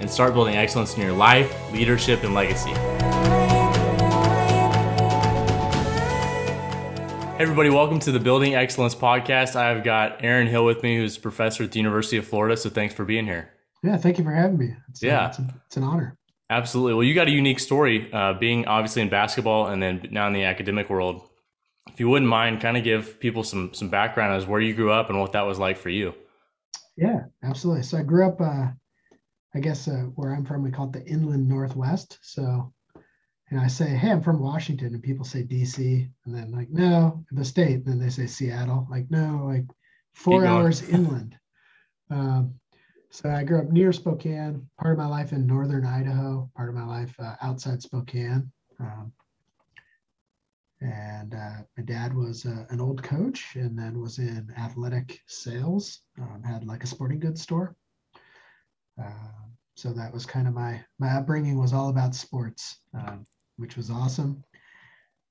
and start building excellence in your life, leadership, and legacy. Hey everybody, welcome to the Building Excellence Podcast. I've got Aaron Hill with me, who's a professor at the University of Florida. So thanks for being here. Yeah, thank you for having me. It's, uh, Yeah. uh, it's, a- it's an honor. Absolutely. Well, you got a unique story, uh, being obviously in basketball and then now in the academic world. If you wouldn't mind, kind of give people some some background as where you grew up and what that was like for you. Yeah, absolutely. So I grew up, uh, I guess uh, where I'm from, we call it the inland Northwest. So, and I say, hey, I'm from Washington, and people say DC, and then like, no, the state. And then they say Seattle. Like, no, like four hours inland. Um, so I grew up near Spokane. Part of my life in northern Idaho. Part of my life uh, outside Spokane. Um, and uh, my dad was uh, an old coach and then was in athletic sales um, had like a sporting goods store uh, so that was kind of my my upbringing was all about sports um, which was awesome.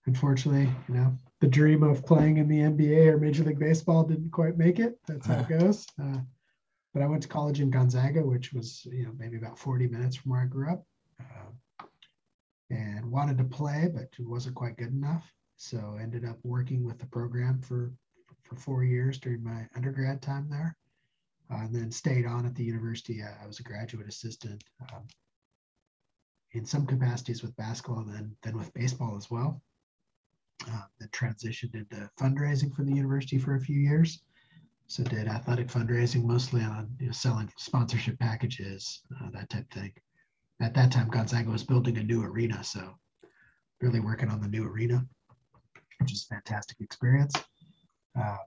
Unfortunately you know the dream of playing in the nba or major league baseball didn't quite make it. That's how it goes. Uh, but i went to college in gonzaga which was you know maybe about 40 minutes from where i grew up. Uh, and wanted to play, but wasn't quite good enough. So ended up working with the program for for four years during my undergrad time there, uh, and then stayed on at the university. Uh, I was a graduate assistant um, in some capacities with basketball, and then then with baseball as well. Uh, then transitioned into fundraising for the university for a few years. So did athletic fundraising mostly on you know, selling sponsorship packages, uh, that type of thing at that time Gonzaga was building a new arena, so really working on the new arena, which is a fantastic experience. Uh,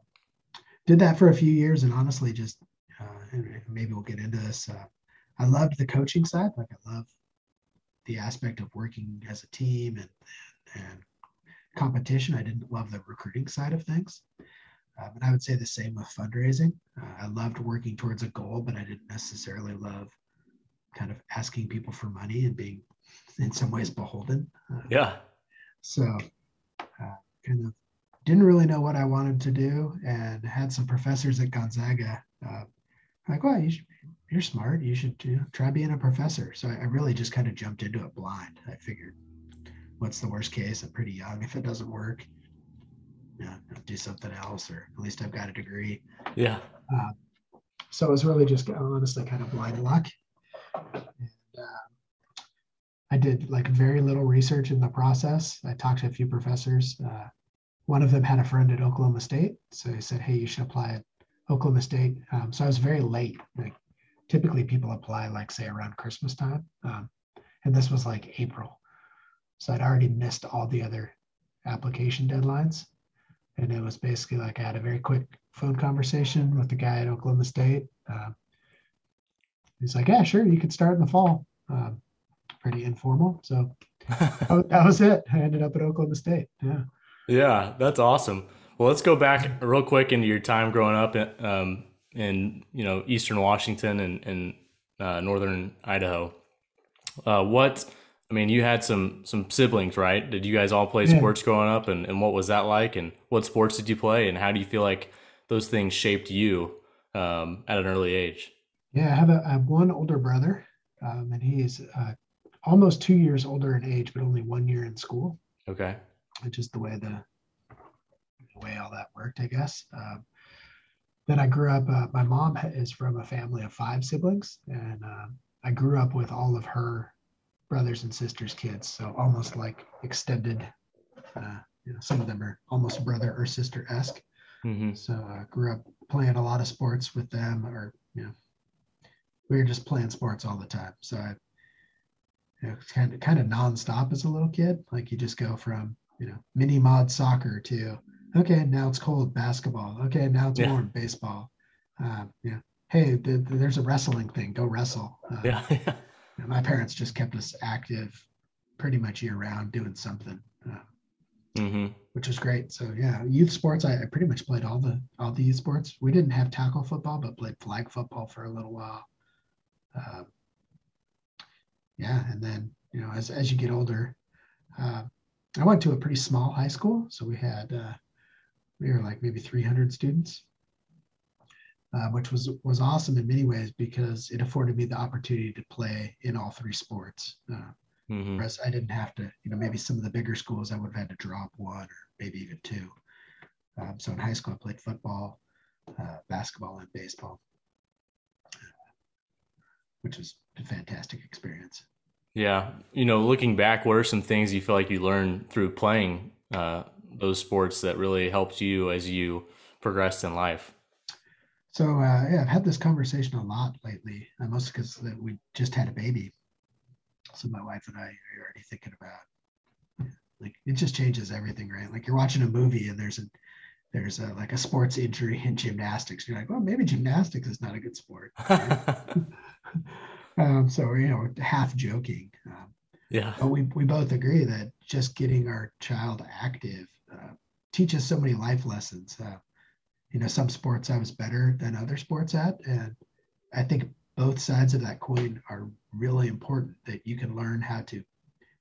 did that for a few years, and honestly, just uh, and maybe we'll get into this. Uh, I loved the coaching side, like I love the aspect of working as a team and and competition. I didn't love the recruiting side of things. Um, and I would say the same with fundraising. Uh, I loved working towards a goal, but I didn't necessarily love kind of asking people for money and being in some ways beholden. Uh, Yeah. So uh, kind of didn't really know what I wanted to do and had some professors at Gonzaga uh, like, well, you should, you're smart. You should you know, try being a professor. So I, I really just kind of jumped into it blind. I figured, what's the worst case? I'm pretty young. If it doesn't work, yeah, I'll do something else, or at least I've got a degree. Yeah. Uh, so it was really just honestly kind of blind luck. And, uh, I did like very little research in the process. I talked to a few professors. Uh, one of them had a friend at Oklahoma State, so he said, "Hey, you should apply Oklahoma State." Um, so I was very late. Like typically, people apply like say around Christmas time, um, and this was like April, so I'd already missed all the other application deadlines. And it was basically like I had a very quick phone conversation with the guy at Oklahoma State. Uh, he's like, "Yeah, sure, you could start in the fall." Um, pretty informal. So that was it. I ended up at Oklahoma State. Yeah. Yeah, that's awesome. Well, let's go back real quick into your time growing up in, um, in you know Eastern Washington and, and uh, Northern Idaho. Uh, what I mean, you had some some siblings, right? Did you guys all play Yeah. sports growing up, and, and what was that like? And what sports did you play, and how do you feel like those things shaped you um, at an early age? Yeah, I have, a, I have one older brother, um, and he is uh, almost two years older in age, but only one year in school, Okay. which is the way the, the way all that worked, I guess. Um, then I grew up. Uh, my mom is from a family of five siblings, and um I grew up with all of her brothers and sisters' kids, so almost like extended. Uh, you know, some of them are almost brother or sister esque. hmm So I grew up playing a lot of sports with them, or you know, we were just playing sports all the time. So I, you know, kind of kind of nonstop as a little kid. Like you just go from you know mini mod soccer to okay now it's cold basketball. Okay now it's Yeah. warm baseball. Um, yeah. Hey, th- th- there's a wrestling thing. Go wrestle. Uh, Yeah. you know, my parents just kept us active pretty much year round doing something, uh, mm-hmm. which was great. So yeah, youth sports. I, I, pretty much played all the all the youth sports. We didn't have tackle football, but played flag football for a little while. Uh, yeah, and then you know as as you get older, uh, I went to a pretty small high school, so we had uh, we were like maybe 300 students uh, which was was awesome in many ways because it afforded me the opportunity to play in all three sports. Uh, mm-hmm. Whereas I didn't have to, you know, maybe some of the bigger schools I would have had to drop one or maybe even two. Um, so in high school, I played football, uh, basketball, and baseball, which was a fantastic experience. Yeah, you know, looking back, what are some things you feel like you learned through playing uh, those sports that really helped you as you progressed in life? So uh, yeah, I've had this conversation a lot lately, uh, mostly because we just had a baby. So my wife and I are already thinking about like it just changes everything, right? Like you're watching a movie and there's a there's a like a sports injury in gymnastics. You're like, well, maybe gymnastics is not a good sport. um, so you know, half joking. Um, yeah. But we we both agree that just getting our child active uh, teaches so many life lessons. Uh, you know, some sports I was better than other sports at. And I think both sides of that coin are really important that you can learn how to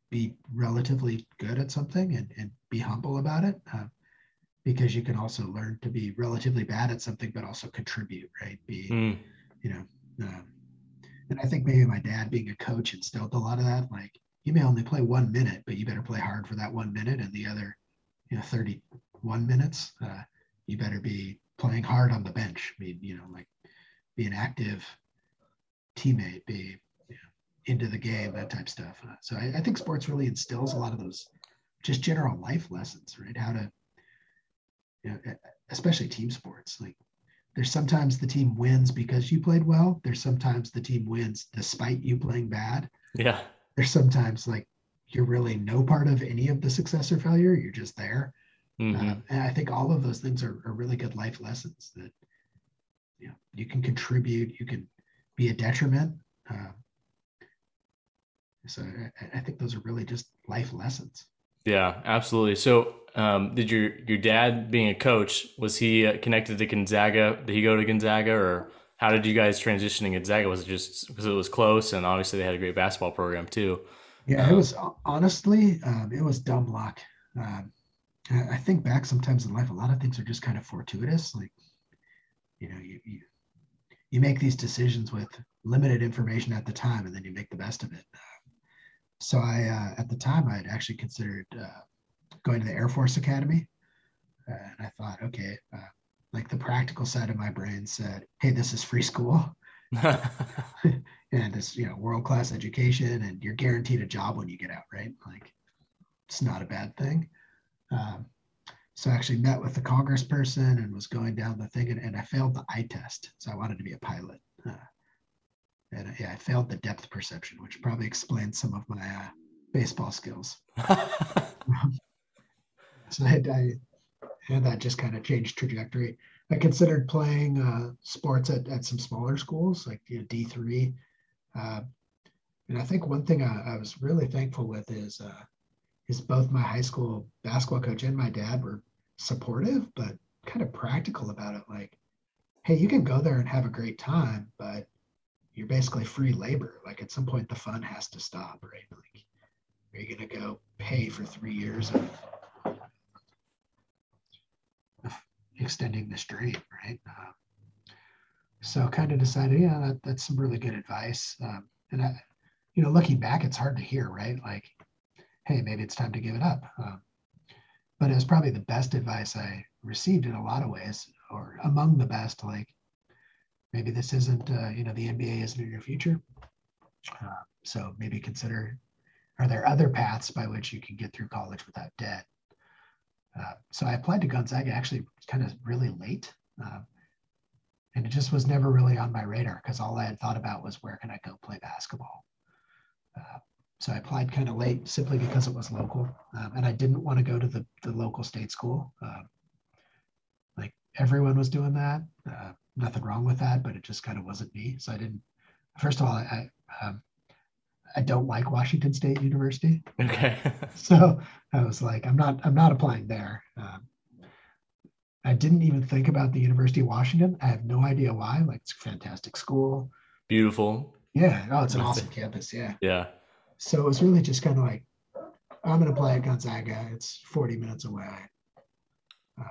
be relatively good at something and, and be humble about it. Uh, because you can also learn to be relatively bad at something, but also contribute, right? Be, mm. you know, um, and I think maybe my dad being a coach instilled a lot of that. Like, you may only play one minute, but you better play hard for that one minute, and the other, you know, 31 minutes, uh, you better be playing hard on the bench. I mean, you know, like be an active teammate, be you know, into the game, that type of stuff. Uh, so I, I, think sports really instills a lot of those just general life lessons, right? How to, you know, especially team sports. Like there's sometimes the team wins because you played well. There's sometimes the team wins despite you playing bad. Yeah. There's sometimes like you're really no part of any of the success or failure. You're just there. Mm-hmm. Uh, and I think all of those things are, are really good life lessons that you know you can contribute, you can be a detriment. Uh, so I, I, think those are really just life lessons. Yeah, absolutely. So, um, did your your dad, being a coach, was he uh, connected to Gonzaga? Did he go to Gonzaga, or how did you guys transition to Gonzaga? Was it just because it was close, and obviously they had a great basketball program too? Yeah, um, it was honestly, um, it was dumb luck. Um, I think back sometimes in life, a lot of things are just kind of fortuitous. Like, you know, you, you, you make these decisions with limited information at the time, and then you make the best of it. So I, uh, at the time, I had actually considered uh, going to the Air Force Academy, uh, and I thought, okay, uh, like the practical side of my brain said, hey, this is free school. and it's you know world class education and you're guaranteed a job when you get out right like it's not a bad thing um, so I actually met with the congressperson and was going down the thing, and, and I failed the eye test. So I wanted to be a pilot. Uh, and yeah, I failed the depth perception, which probably explains some of my uh, baseball skills. so I, I, and that just kind of changed trajectory. I considered playing uh, sports at, at some smaller schools, like you know, D3. Uh, and I think one thing I, I, was really thankful with is uh, is both my high school basketball coach and my dad were supportive, but kind of practical about it. Like, hey, you can go there and have a great time, but you're basically free labor. Like at some point, the fun has to stop, right? Like, are you going to go pay for three years of, of extending this dream, right? Uh, so kind of decided, yeah, that, that's some really good advice. Um, and I, you know, looking back, it's hard to hear, right? Like hey, maybe it's time to give it up. Um, but it was probably the best advice I received in a lot of ways, or among the best. Like, maybe this isn't, uh, you know, the NBA isn't your future. Uh, so maybe consider are there other paths by which you can get through college without debt? Uh, so I applied to Gonzaga actually kind of really late. Uh, and it just was never really on my radar because all I had thought about was where can I go play basketball? Uh, so I applied kind of late simply because it was local, um, and I didn't want to go to the, the local state school. Uh, like everyone was doing that, uh, nothing wrong with that, but it just kind of wasn't me. So I didn't. First of all, I um, I don't like Washington State University. Okay. so I was like, I'm not I'm not applying there. Um, I didn't even think about the University of Washington. I have no idea why. Like it's a fantastic school. Beautiful. Yeah. Oh, it's an awesome campus. Yeah. Yeah. So it was really just kind of like, I'm going to play at Gonzaga. It's 40 minutes away. Uh,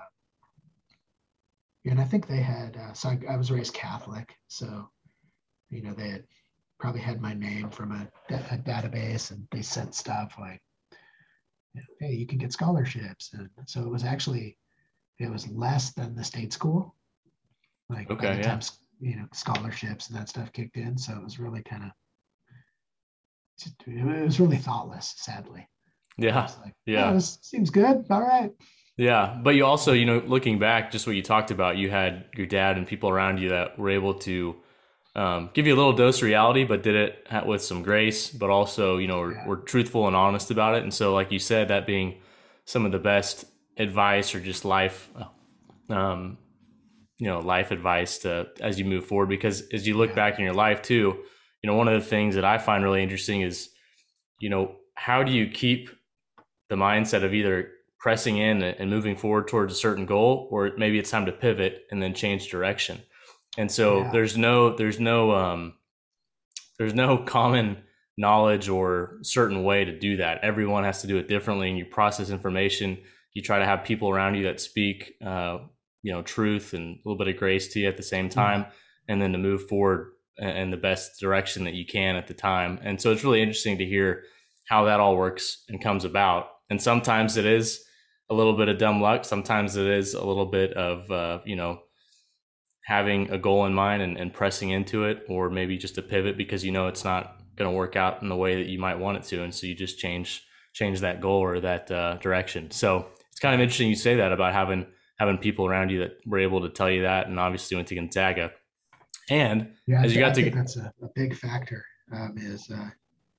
and I think they had, uh, so I, I, was raised Catholic. So, you know, they had probably had my name from a, a database and they sent stuff like, hey, you can get scholarships. And so it was actually, it was less than the state school. Like, okay, by the yeah. time, you know, scholarships and that stuff kicked in. So it was really kind of, it was really thoughtless, sadly. Yeah. Like, oh, yeah. Oh, this seems good. All right. Yeah. But you also, you know, looking back, just what you talked about, you had your dad and people around you that were able to um, give you a little dose of reality, but did it with some grace, but also, you know, were, were truthful and honest about it. And so, like you said, that being some of the best advice or just life, um, you know, life advice to as you move forward. Because as you look back in your life too, you know, one of the things that I find really interesting is, you know, how do you keep the mindset of either pressing in and moving forward towards a certain goal, or maybe it's time to pivot and then change direction. And so yeah. there's no there's no um, there's no common knowledge or certain way to do that. Everyone has to do it differently, and you process information. You try to have people around you that speak, uh, you know, truth and a little bit of grace to you at the same time, mm-hmm. and then to move forward in the best direction that you can at the time. And so it's really interesting to hear how that all works and comes about. And sometimes it is a little bit of dumb luck. Sometimes it is a little bit of, uh, you know, having a goal in mind and, and pressing into it, or maybe just a pivot because you know it's not going to work out in the way that you might want it to. And so you just change, change that goal or that uh, direction. So it's kind of interesting you say that about having, having people around you that were able to tell you that. And obviously went to Gonzaga. And yeah, as you got I to, that's a, a, big factor. Um, is uh,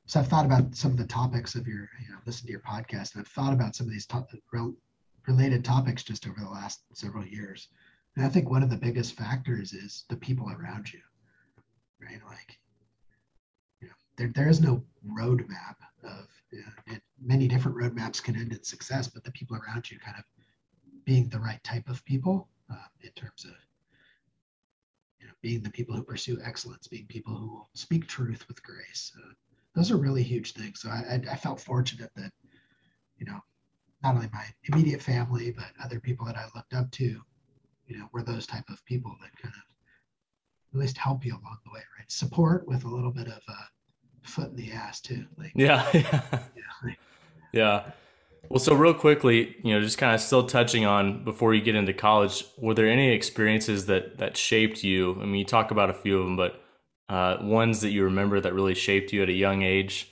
so I've thought about some of the topics of your, you know, listen to your podcast, and I've thought about some of these to- related topics just over the last several years. And I think one of the biggest factors is the people around you, right? Like, you know, there, there is no roadmap of, you know, many different roadmaps can end in success, but the people around you kind of being the right type of people uh, in terms of, you know, being the people who pursue excellence, being people who speak truth with grace. Uh, those are really huge things. So I, I, felt fortunate that, you know, not only my immediate family, but other people that I looked up to, you know, we're those type of people that kind of at least help you along the way, right? Support with a little bit of a foot in the ass too. Like, yeah. yeah. Like, yeah. Well, so real quickly, you know, just kind of still touching on before you get into college, were there any experiences that that shaped you? I mean, you talk about a few of them, but uh, ones that you remember that really shaped you at a young age?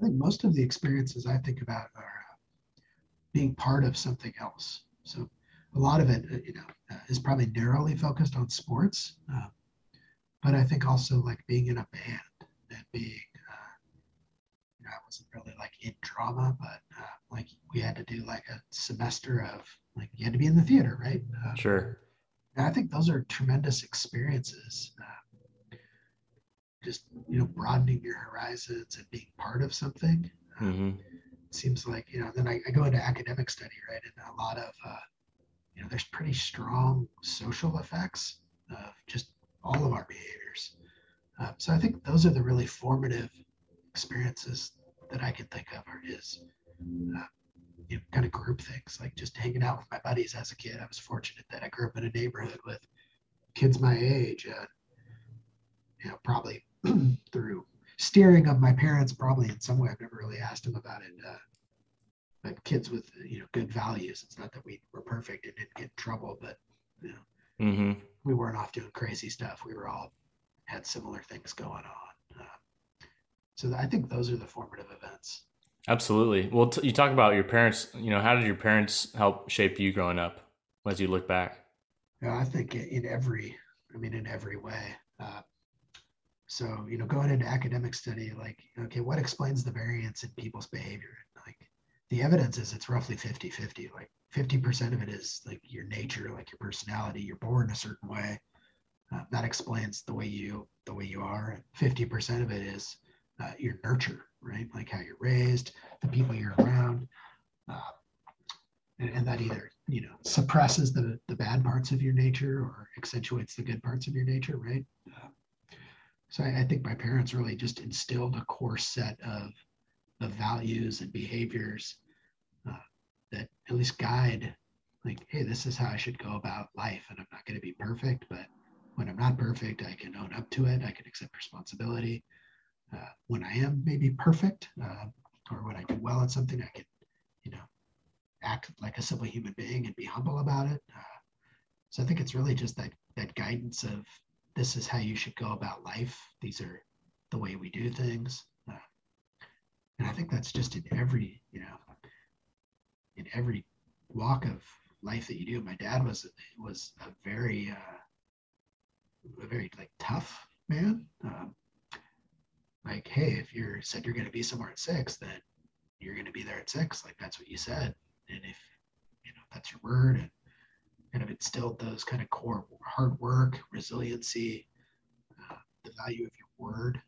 I think most of the experiences I think about are uh, being part of something else. So a lot of it, uh, you know, uh, is probably narrowly focused on sports, uh, but I think also like being in a band and being, uh, you know, I wasn't really like in drama, but like we had to do like a semester of like you had to be in the theater, right? sure. And I think those are tremendous experiences just you know broadening your horizons and being part of something um, mm-hmm. seems like you know then I, I, go into academic study right and a lot of uh, you know there's pretty strong social effects of just all of our behaviors uh, so i think those are the really formative experiences that i can think of are is uh, you know, kind of group things like just hanging out with my buddies as a kid i was fortunate that i grew up in a neighborhood with kids my age uh, you know probably through steering of my parents, probably in some way. I've never really asked them about it. Uh, but kids with you know good values. It's not that we were perfect and didn't get in trouble, but you know, mm-hmm. we weren't off doing crazy stuff. We were all had similar things going on. Uh, so I think those are the formative events. Absolutely. Well, t- you talk about your parents. You know, how did your parents help shape you growing up? As you look back, yeah, I think in every, I mean, in every way. Uh, so, you know, going into academic study, like, okay, what explains the variance in people's behavior? The evidence is it's roughly 50 50. Like, 50% of it is like your nature, like your personality. You're born a certain way. Uh, that explains the way you the way you are. 50% of it is uh, your nurture, right? Like how you're raised, the people you're around, uh, and, and, that either you know suppresses the the bad parts of your nature or accentuates the good parts of your nature, right? So I, I, think my parents really just instilled a core set of of values and behaviors uh, that at least guide, like, hey, this is how I should go about life, and I'm not going to be perfect, but when I'm not perfect, I can own up to it. I can accept responsibility. Uh, when I am maybe perfect, uh, or when I do well at something, I can, you know, act like a simple human being and be humble about it. Uh, so I think it's really just that that guidance of this is how you should go about life. These are the way we do things, and I think that's just in every, you know, in every walk of life that you do. My dad was was a very uh, a very like tough man. Um, like, hey, if you're said you're going to be somewhere at six, then you're going to be there at six. Like that's what you said, and if you know that's your word, and kind of instilled those kind of core hard work, resiliency, uh, the value of your word.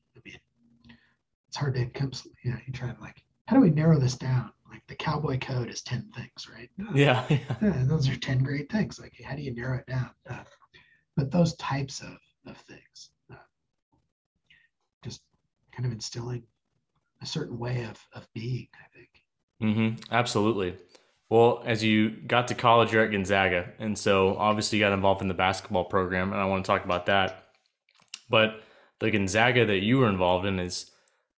I mean, it's hard to encapsulate. You know, you try to like, how do we narrow this down? Like the cowboy code is ten things, right? Yeah. yeah those are ten great things. Like, how do you narrow it down? Uh, but those types of, of things uh, just kind of instilling a certain way of, of being i think mm-hmm. absolutely well as you got to college you're at gonzaga and so obviously you got involved in the basketball program and i want to talk about that but the gonzaga that you were involved in is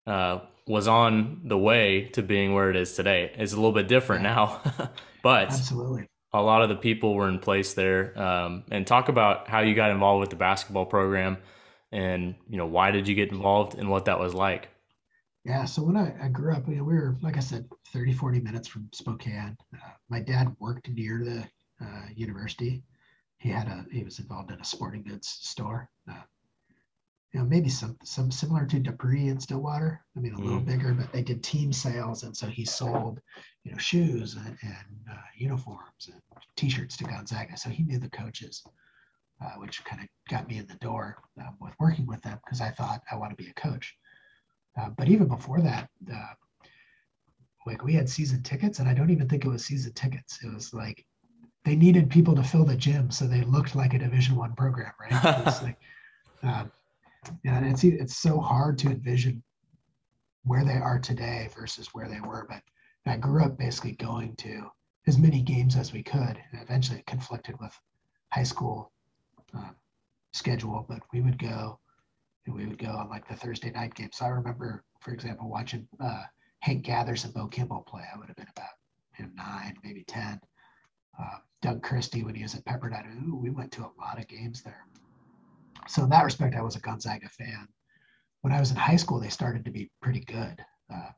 uh, was on the way to being where it is today. It's a little bit different yeah. now, but absolutely a lot of the people were in place there. Um, and talk about how you got involved with the basketball program and, you know, why did you get involved and what that was like? Yeah. So when I, I grew up, you know, we were, like I said, 30, 40 minutes from Spokane. Uh, my dad worked near the uh, university. He had a, he was involved in a sporting goods store. Uh, you know, maybe some some similar to Dupree and Stillwater. I mean, a little mm. bigger, but they did team sales, and so he sold, you know, shoes and, and uh, uniforms and T-shirts to Gonzaga. So he knew the coaches, uh, which kind of got me in the door um, with working with them because I thought I want to be a coach. Uh, but even before that, uh, like we had season tickets, and I don't even think it was season tickets. It was like they needed people to fill the gym, so they looked like a Division One program, right? It was like, um, yeah, and it's it's so hard to envision where they are today versus where they were. But I grew up basically going to as many games as we could, and eventually it conflicted with high school uh, schedule. But we would go, and we would go on like the Thursday night game. So I remember, for example, watching uh, Hank Gathers and Bo Kimble play. I would have been about you know, nine, maybe ten. Uh, Doug Christie when he was at Pepperdine. Ooh, we went to a lot of games there so in that respect, I was a Gonzaga fan. When I was in high school, they started to be pretty good. Uh,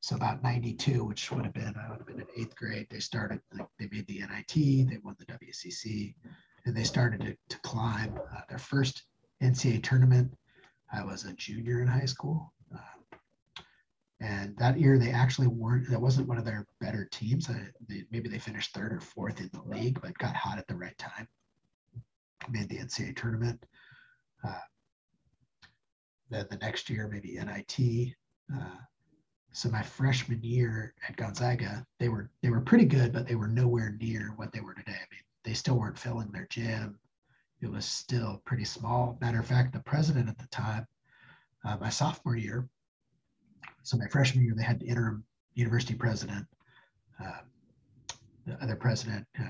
so about 92, which would have been, I would have been in eighth grade, they started, like, they made the NIT, they won the WCC, and they started to, to climb. Uh, their first NCAA tournament, I was a junior in high school. Uh, and that year, they actually weren't, that wasn't one of their better teams. I, they, maybe they finished third or fourth in the league, but got hot at the right time. Made the NCAA tournament. Uh, then the next year, maybe NIT. Uh, so my freshman year at Gonzaga, they were they were pretty good, but they were nowhere near what they were today. I mean, they still weren't filling their gym. It was still pretty small. Matter of fact, the president at the time, uh, my sophomore year, so my freshman year, they had interim university president. Uh, the other president uh,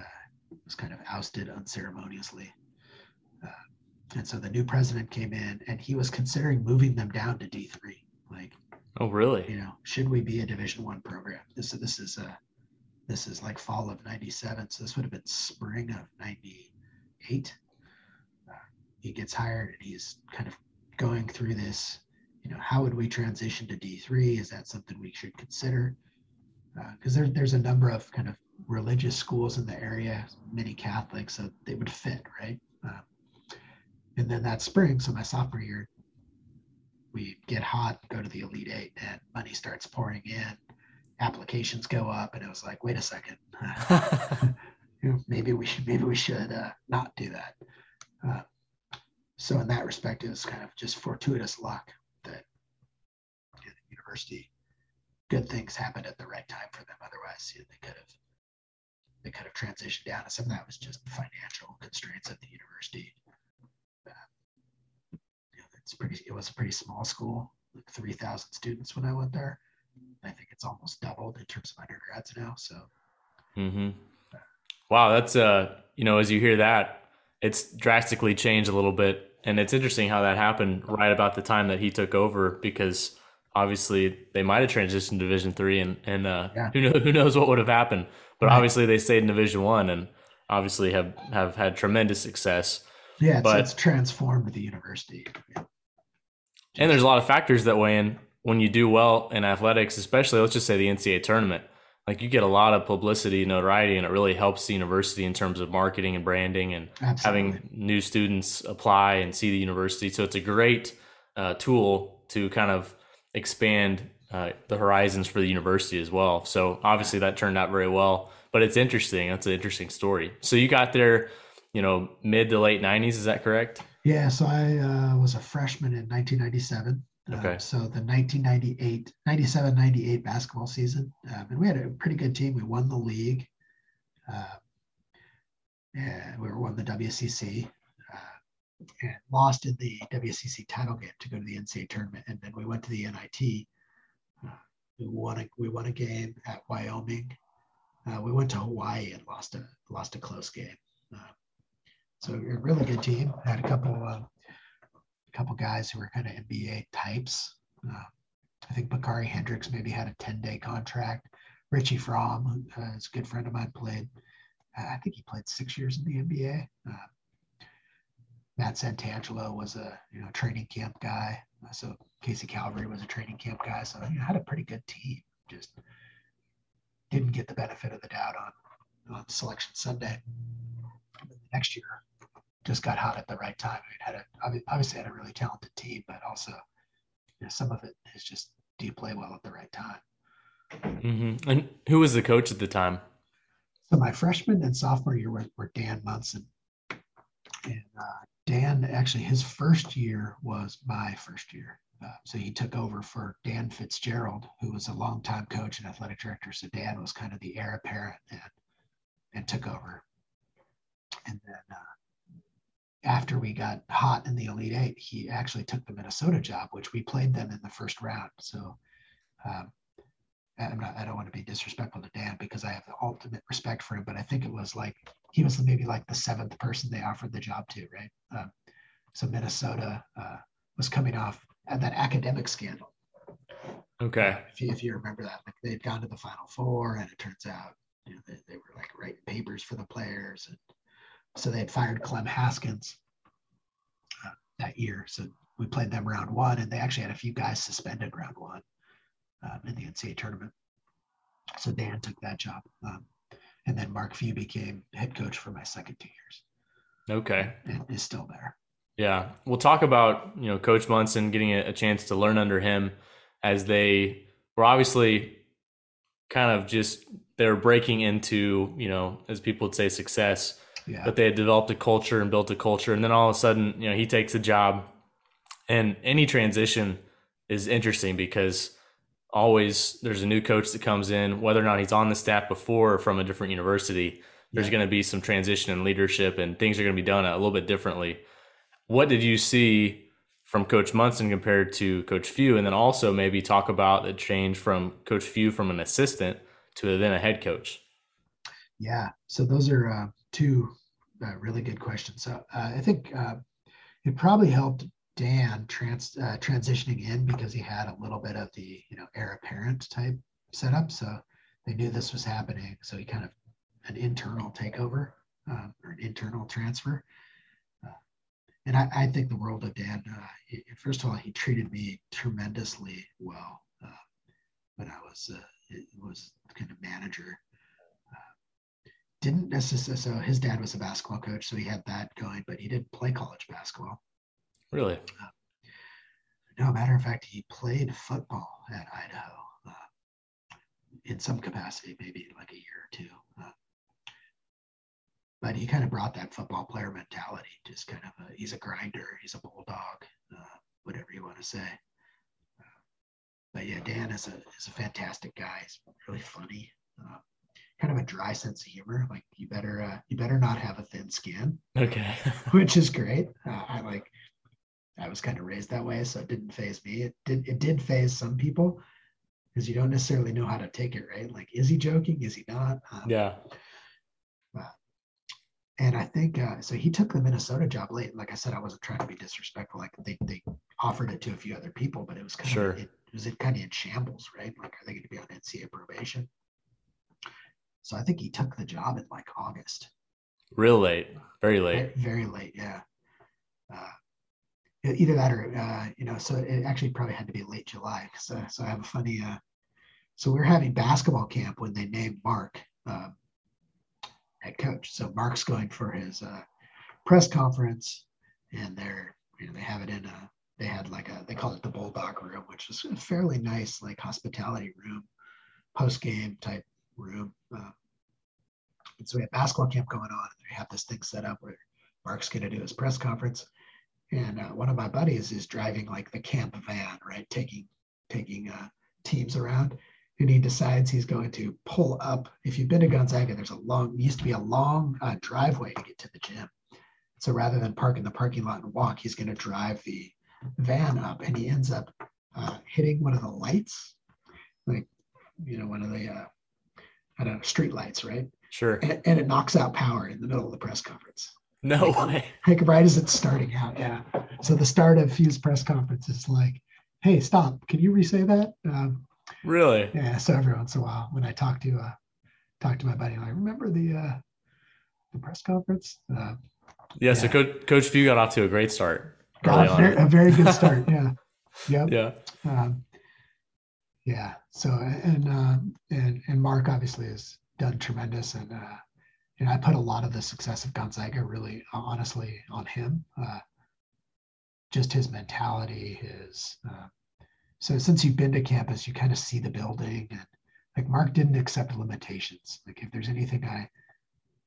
was kind of ousted unceremoniously. And so the new president came in and he was considering moving them down to D3. Like, oh, really? You know, should we be a Division One program? This, this is a, this is like fall of 97. So this would have been spring of 98. Uh, he gets hired and he's kind of going through this, you know, how would we transition to D3? Is that something we should consider? Because uh, there, there's a number of kind of religious schools in the area, many Catholics, so they would fit, right? Uh, and then that spring, so my sophomore year, we get hot, go to the Elite Eight, and money starts pouring in. Applications go up, and it was like, wait a second, you know, maybe we should maybe we should uh, not do that. Uh, so in that respect, it was kind of just fortuitous luck that the university, good things happened at the right time for them. Otherwise, you know, they could have they could have transitioned down. And some of that was just financial constraints at the university. You know, it's pretty. It was a pretty small school, like three thousand students when I went there. I think it's almost doubled in terms of undergrads now. So. Mm-hmm. Wow, that's uh, you know, as you hear that, it's drastically changed a little bit, and it's interesting how that happened right about the time that he took over because obviously they might have transitioned to Division three, and and uh, yeah. who knows who knows what would have happened. But right. obviously they stayed in Division one, and obviously have have had tremendous success. Yeah, but, it's transformed the university. And there's a lot of factors that weigh in when you do well in athletics, especially let's just say the NCAA tournament. Like you get a lot of publicity, and notoriety, and it really helps the university in terms of marketing and branding and Absolutely. having new students apply and see the university. So it's a great uh, tool to kind of expand uh, the horizons for the university as well. So obviously that turned out very well. But it's interesting. That's an interesting story. So you got there, you know, mid to late '90s. Is that correct? Yeah. So I uh, was a freshman in 1997. Uh, okay. so the 1998, 97, 98 basketball season, um, and we had a pretty good team. We won the league. Uh, and we won the WCC uh, and lost in the WCC title game to go to the NCAA tournament, and then we went to the NIT we won a we won a game at Wyoming. Uh, we went to Hawaii and lost a lost a close game. Uh, so a really good team. Had a couple uh, couple guys who were kind of NBA types. Uh, I think Bakari Hendrix maybe had a 10 day contract. Richie Frahm, uh, is a good friend of mine, played. Uh, I think he played six years in the NBA. Matt Santangelo was a you know training camp guy. So Casey Calvary was a training camp guy. So you know, had a pretty good team. Just didn't get the benefit of the doubt on, on selection Sunday. next year, just got hot at the right time. I mean, had a obviously had a really talented team, but also you know, some of it is just do you play well at the right time. Mm-hmm. And who was the coach at the time? So my freshman and sophomore year were, were Dan Monson and uh, Dan actually his first year was my first year. Uh, so he took over for Dan Fitzgerald, who was a longtime coach and athletic director. So Dan was kind of the heir apparent and and took over. And then uh, after we got hot in the Elite Eight, he actually took the Minnesota job, which we played them in the first round. So um, I'm not, I don't want to be disrespectful to Dan because I have the ultimate respect for him, but I think it was like he was maybe like the seventh person they offered the job to, right? Um, so Minnesota uh, was coming off at that academic scandal. Okay. If you, if you remember that, like they'd gone to the Final Four, and it turns out you know they, they were like writing papers for the players, and so they had fired Clem Haskins uh, that year. So we played them round one, and they actually had a few guys suspended round one um, in the NCAA tournament. So Dan took that job. Um, and then Mark Few became head coach for my second two years. Okay. And is still there. Yeah. We'll talk about, you know, Coach Monson getting a, a chance to learn under him as they were obviously kind of just they're breaking into, you know, as people would say, success. Yeah. But they had developed a culture and built a culture. And then all of a sudden, you know, he takes a job and any transition is interesting because always there's a new coach that comes in, whether or not he's on the staff before or from a different university. There's yeah. going to be some transition in leadership, and things are going to be done a little bit differently. What did you see from Coach Monson compared to Coach Few, and then also maybe talk about the change from Coach Few from an assistant to then a head coach? Yeah, so those are uh, two uh, really good questions. So uh, I think uh, it probably helped Dan trans uh, transitioning in because he had a little bit of the you know heir apparent type setup, so they knew this was happening. So he kind of an internal takeover uh, or an internal transfer. Uh, and I, I, think the world of Dan. He, first of all, he treated me tremendously well when I was uh, was kind of manager. Didn't necessarily. So his dad was a basketball coach, so he had that going, but he didn't play college basketball. Really? Uh, no, matter of fact, he played football at Idaho uh, in some capacity, maybe like a year or two. Uh, but he kind of brought that football player mentality. Just kind of, a, he's a grinder, he's a bulldog, uh, whatever you want to say. but yeah, Dan is a is a fantastic guy. He's really funny. Kind of a dry sense of humor. Like you better uh, you better not have a thin skin. Okay. which is great. Uh, I like. I was kind of raised that way, so it didn't faze me. It did. It did faze some people because you don't necessarily know how to take it. Right? Like, is he joking? Is he not? Um, yeah. and I think uh, so. He took the Minnesota job late. Like I said, I wasn't trying to be disrespectful. Like they, they offered it to a few other people, but it was kind Sure. of it, was it kind of in shambles, right? Like, are they going to be on NCAA probation? So I think he took the job in like August, Real late. Very late. very, very late. Yeah. Uh, either that or uh, you know, so it actually probably had to be late July. So, so I have a funny. Uh, so we are having basketball camp when they named Mark uh, head coach. So Mark's going for his uh, press conference, and they're you know they have it in a they had like a they call it the bulldog room, which is a fairly nice like hospitality room, post game type room. Uh, and so we have basketball camp going on, and they have this thing set up where Mark's going to do his press conference, and uh, one of my buddies is driving like the camp van, right, taking taking uh, teams around, and he decides he's going to pull up. If you've been to Gonzaga, there's a long used to be a long uh, driveway to get to the gym. So rather than park in the parking lot and walk, he's going to drive the van up, and he ends up uh, hitting one of the lights, like you know one of the uh, I don't know street lights, right? Sure. And, and it knocks out power in the middle of the press conference. No way. Like right as it's starting out, yeah. So the start of Few's press conference is like, "Hey, stop! Can you re-say that?" Um, Really? yeah. So every once in a while, when I talk to uh, talk to my buddy, like, remember the uh, the press conference? Uh, Yeah. So Yeah. Coach Coach Few got off to a great start. got a very, a very good start. Yeah. Yep. Yeah. Um, yeah. So and uh, and and Mark obviously has done tremendous, and uh, and I put a lot of the success of Gonzaga really uh, honestly on him. Uh, just his mentality, his uh, so since you've been to campus, you kind of see the building, and like Mark didn't accept limitations. Like if there's anything I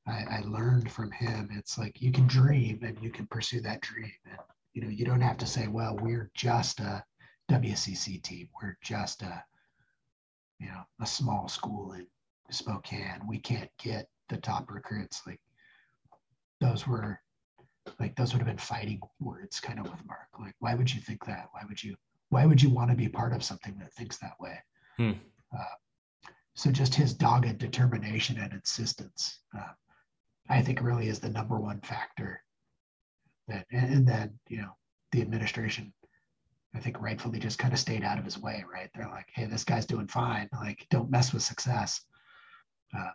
I, I learned from him, it's like you can dream and you can pursue that dream, and you know you don't have to say, well, we're just a WCC team. We're just a, you know, a small school in Spokane. We can't get the top recruits. Like those were, like those would have been fighting words, kind of with Mark. Like, why would you think that? Why would you? Why would you want to be part of something that thinks that way? Hmm. Uh, so just his dogged determination and insistence, uh, I think, really is the number one factor. That and, and then you know the administration I think rightfully just kind of stayed out of his way, right? They're like, hey, this guy's doing fine. Like, don't mess with success. Uh,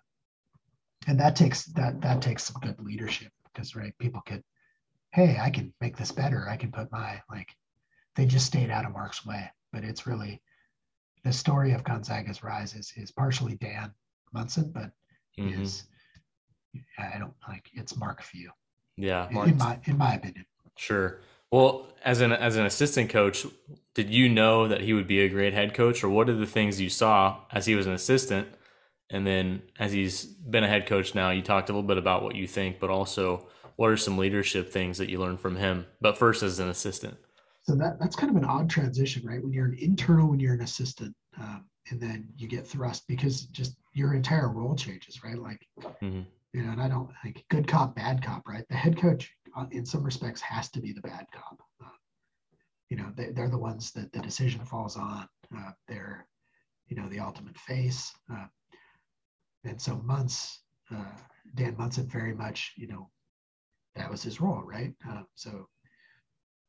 and that takes that that takes some good leadership because right, people could, hey, I can make this better. I can put my like, they just stayed out of Mark's way. But it's really the story of Gonzaga's rise is is partially Dan Monson, but Mhm. is I don't like it's Mark Few Yeah. in my in my opinion. Sure. Well, as an as an assistant coach, did you know that he would be a great head coach, or what are the things you saw as he was an assistant, and then as he's been a head coach now? You talked a little bit about what you think, but also what are some leadership things that you learned from him? But first, as an assistant. So that that's kind of an odd transition, right? When you're an internal, when you're an assistant, um, and then you get thrust because just your entire role changes, right? Like, Mhm. you know, and I don't like good cop, bad cop, right? The head coach, uh, in some respects, has to be the bad cop. Uh, you know, they, they're the ones that the decision falls on. Uh, they're, you know, the ultimate face. Uh, and so Muntz, uh, Dan Monson, very much, you know, that was his role, right? So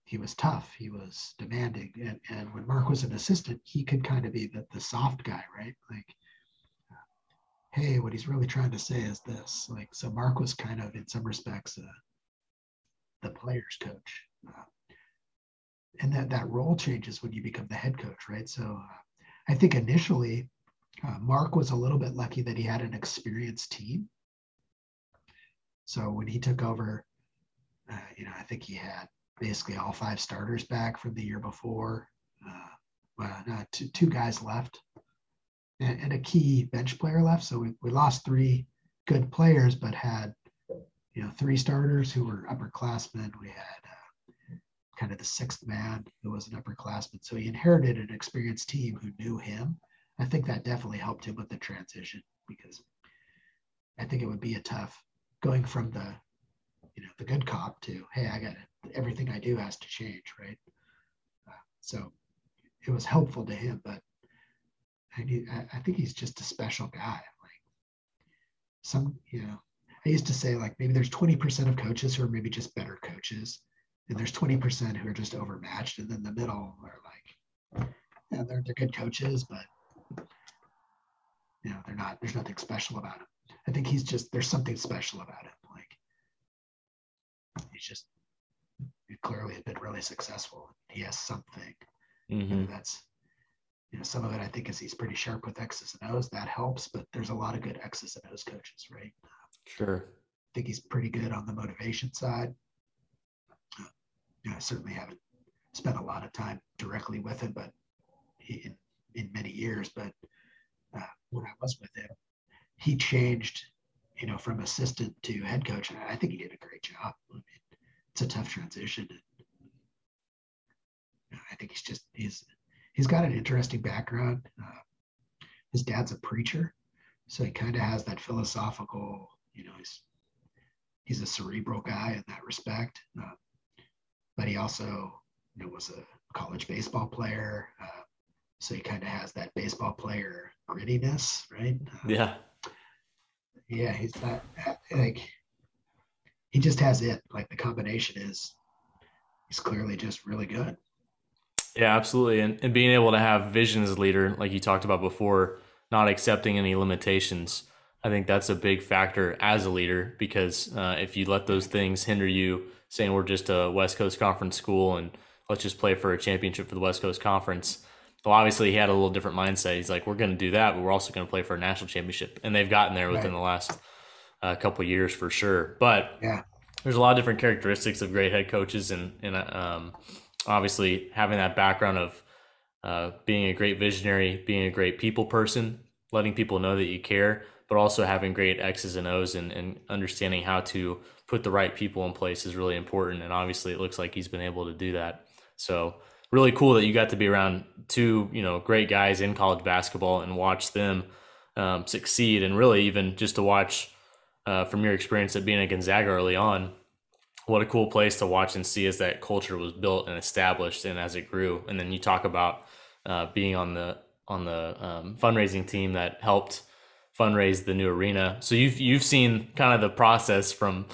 he was tough he was demanding and, and when mark was an assistant he could kind of be the, the soft guy right like hey what he's really trying to say is this like so mark was kind of in some respects the players coach uh, and that that role changes when you become the head coach right so uh, i think initially uh, mark was a little bit lucky that he had an experienced team so when he took over uh, you know i think he had basically all five starters back from the year before. Well, no, two, two guys left and, and, a key bench player left. So we, we lost three good players, but had, you know, three starters who were upperclassmen. We had uh, kind of the sixth man who was an upperclassman. So he inherited an experienced team who knew him. I think that definitely helped him with the transition because I think it would be a tough going from the, you know, the good cop to, hey, I got everything I do has to change, right? Uh, so it was helpful to him, but I, I think he's just a special guy. Like some, you know, I used to say like maybe there's 20% of coaches who are maybe just better coaches, and there's 20% who are just overmatched, and then the middle are like, yeah, they're they're good coaches, but you know they're not. There's nothing special about him. I think he's just there's something special about him. Like he's just he clearly has been really successful. He has something mm-hmm. that's you know some of it I think is he's pretty sharp with X's and O's. That helps, but there's a lot of good X's and O's coaches, right? Sure. I think he's pretty good on the motivation side. You know, I certainly haven't spent a lot of time directly with him, but he, in, in many years. But uh, when I was with him, he changed, you know, from assistant to head coach, and I think he did a great job. I mean, it's a tough transition. And I think he's just he's he's got an interesting background. Uh, his dad's a preacher, so he kind of has that philosophical you know, he's he's a cerebral guy in that respect. Uh, but he also, you know, was a college baseball player, uh, so he kind of has that baseball player grittiness, right? Uh, yeah. Yeah, he's that like he just has it. Like the combination is, he's clearly just really good. Yeah, absolutely. And, and being able to have vision as a leader, like you talked about before, not accepting any limitations. I think that's a big factor as a leader because uh, if you let those things hinder you, saying we're just a West Coast Conference school and let's just play for a championship for the West Coast Conference. Well, obviously he had a little different mindset. He's like, we're going to do that, but we're also going to play for a national championship, and they've gotten there within right. the last uh, couple years for sure. But yeah, there's a lot of different characteristics of great head coaches, and and um, obviously having that background of uh, being a great visionary, being a great people person, letting people know that you care but also having great X's and O's and, and understanding how to put the right people in place is really important. And obviously, it looks like he's been able to do that. So really cool that you got to be around two, you know, great guys in college basketball and watch them um, succeed, and really even just to watch uh, from your experience at being at Gonzaga early on. What a cool place to watch and see as that culture was built and established, and as it grew. And then you talk about uh, being on the on the um, fundraising team that helped fundraise the new arena. So you've you've seen kind of the process from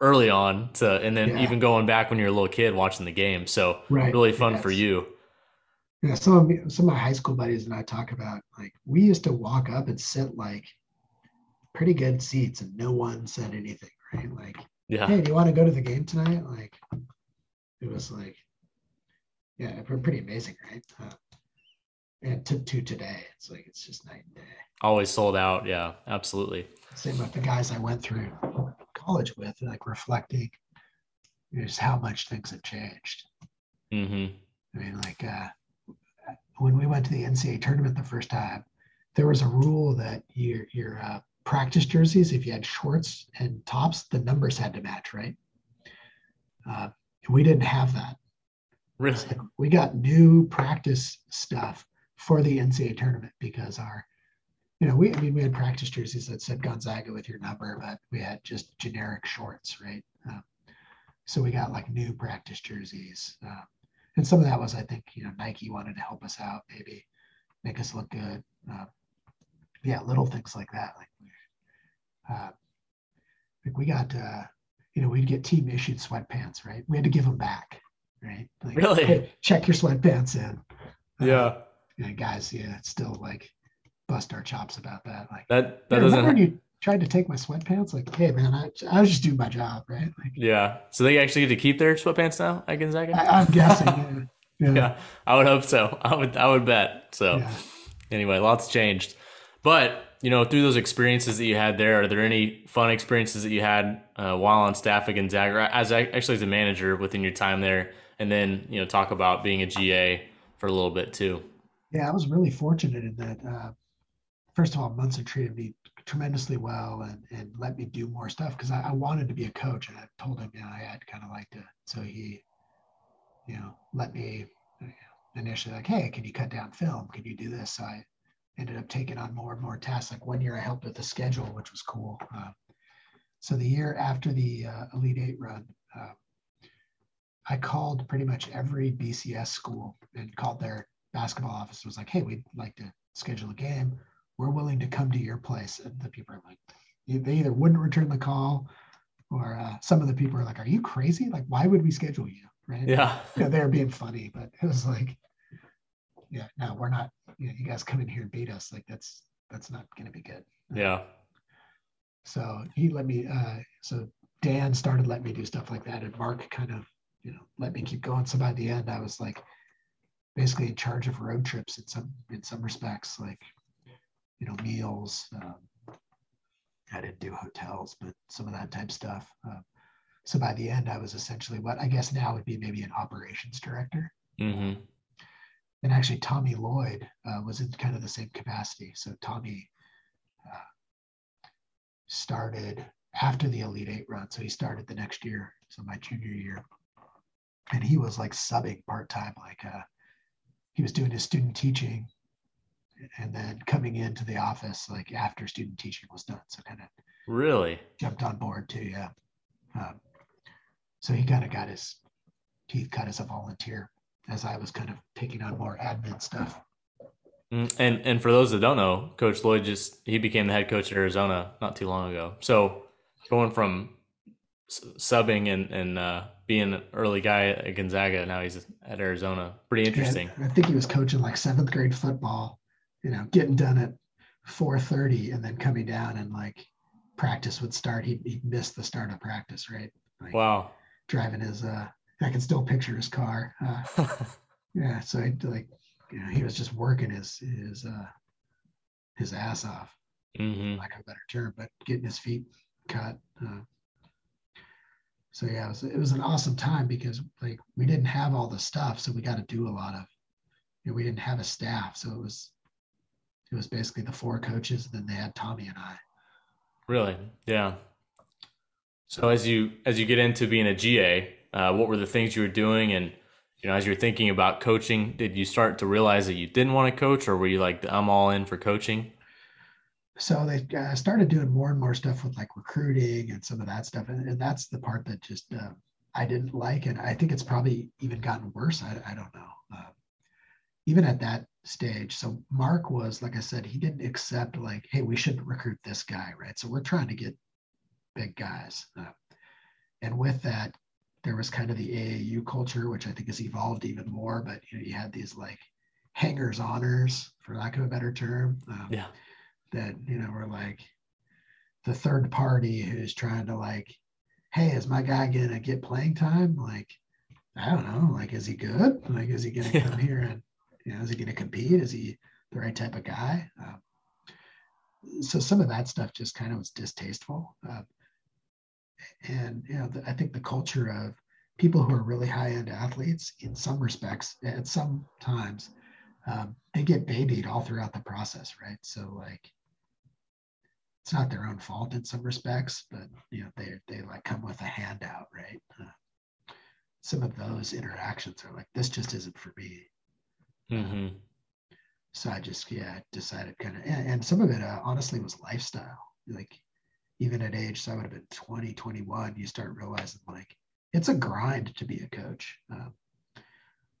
early on to and then yeah. even going back when you're a little kid watching the game. So right. really fun yes. for you. Yeah, some of me, some of my high school buddies and I talk about like we used to walk up and sit like pretty good seats and no one said anything, right? Like, yeah. hey, do you want to go to the game tonight? Like, it was like, yeah, pretty amazing, right? Uh, and to, to today, it's like it's just night and day always sold out. Yeah, absolutely. Same with the guys I went through college with, like reflecting just how much things have changed. Mm-hmm. I mean, like uh, when we went to the NCAA tournament the first time, there was a rule that your your uh, practice jerseys, if you had shorts and tops, the numbers had to match, right? Uh, we didn't have that. Really? We got new practice stuff for the NCAA tournament because our you know, we I mean we had practice jerseys that said Gonzaga with your number, but we had just generic shorts, right? Um, so we got like new practice jerseys, um, and some of that was I think you know Nike wanted to help us out, maybe make us look good. Uh, yeah, little things like that. Like, uh, like we got, uh, you know, we'd get team issued sweatpants, right? We had to give them back, right? Like, really? Hey, check your sweatpants in. Yeah. Yeah, guys, yeah, it's still like bust our chops about that. Like that. That doesn't. Remember you tried to take my sweatpants? Like, hey man, I, I was just doing my job, right? Like, yeah. So they actually get to keep their sweatpants now at Gonzaga. I, am guessing. Yeah. yeah. yeah. I would hope so. I would. I would bet. So yeah. anyway, lots changed, but you know, through those experiences that you had there, are there any fun experiences that you had uh, while on staff at Gonzaga, as actually as a manager within your time there, and then you know, talk about being a GA for a little bit too. Yeah, I was really fortunate in that. Uh, first of all, Monson treated me tremendously well and, and let me do more stuff because I, I, wanted to be a coach. And I told him, you know, I had kind of like to. So he you know, let me initially like, hey, can you cut down film? Can you do this? So I ended up taking on more and more tasks. Like one year I helped with the schedule, which was cool. Uh, so the year after the uh, Elite Eight run, uh, I called pretty much every BCS school and called their basketball office. Was like, hey, we'd like to schedule a game. We're willing to come to your place. And the people are like, they either wouldn't return the call or uh, some of the people are like, are you crazy? Like, why would we schedule you? Right. Yeah. You know, they're being funny, but it was like, yeah, no, we're not, you know, you guys come in here and beat us. Like that's, that's not going to be good. Yeah. So he let me, uh, so Dan started letting me do stuff like that. And Mark kind of, you know, let me keep going. So by the end, I was like basically in charge of road trips in some, in some respects, like, you know, meals, um, I didn't do hotels, but some of that type stuff. Uh, so by the end, I was essentially what I guess now would be maybe an operations director. Mm-hmm. And actually, Tommy Lloyd uh, was in kind of the same capacity. So Tommy uh, started after the Elite Eight run. So he started the next year, so my junior year, and he was like subbing part time. Like uh, he was doing his student teaching and then coming into the office like after student teaching was done. So kind of really jumped on board too. Yeah. Um, so he kind of got his teeth cut as a volunteer as I was kind of taking on more admin stuff. Mm, and and for those that don't know, Coach Lloyd just he became the head coach at Arizona not too long ago. So going from subbing and and uh, being an early guy at Gonzaga, now he's at Arizona. Pretty interesting. I think he was coaching like seventh grade football you know, getting done at 4:30 and then coming down and like practice would start. He'd, he'd miss the start of practice, right? Like wow. Driving his, uh, I can still picture his car. Uh, yeah. So he like, you know, he was just working his, his, uh, his ass off, mm-hmm. like a better term, but getting his feet cut. Uh, so yeah, it was, it was an awesome time because like we didn't have all the stuff. So we got to do a lot of, you know, we didn't have a staff. So it was, it was basically the four coaches, and then they had Tommy and I. Really? Yeah. So as you as you get into being a GA, uh, what were the things you were doing, and you know, as you're thinking about coaching, did you start to realize that you didn't want to coach, or were you like, I'm all in for coaching? So they uh, started doing more and more stuff with like recruiting and some of that stuff, and, and that's the part that just uh, I didn't like, and I think it's probably even gotten worse. I, I don't know. Uh, even at that stage. So Mark was, like I said, he didn't accept like, hey, we shouldn't recruit this guy, right? So we're trying to get big guys. Uh, and with that, there was kind of the AAU culture, which I think has evolved even more. But you know, you had these like hangers honors, for lack of a better term. Um, yeah. That you know were like the third party who's trying to like, hey, is my guy gonna get playing time? Like, I don't know. Like, is he good? Like, is he gonna come here and you know, is he going to compete? Is he the right type of guy? Uh, so some of that stuff just kind of was distasteful. Uh, and you know, the, I think the culture of people who are really high end athletes, in some respects, at some times, um, they get babied all throughout the process, right? So like, it's not their own fault in some respects, but you know, they they like come with a handout, right? Uh, some of those interactions are like, this just isn't for me. Mm-hmm. So I just yeah decided kind of and, and, some of it uh, honestly was lifestyle. Like even at age, so I would have been 20, 21, you start realizing like it's a grind to be a coach. Um,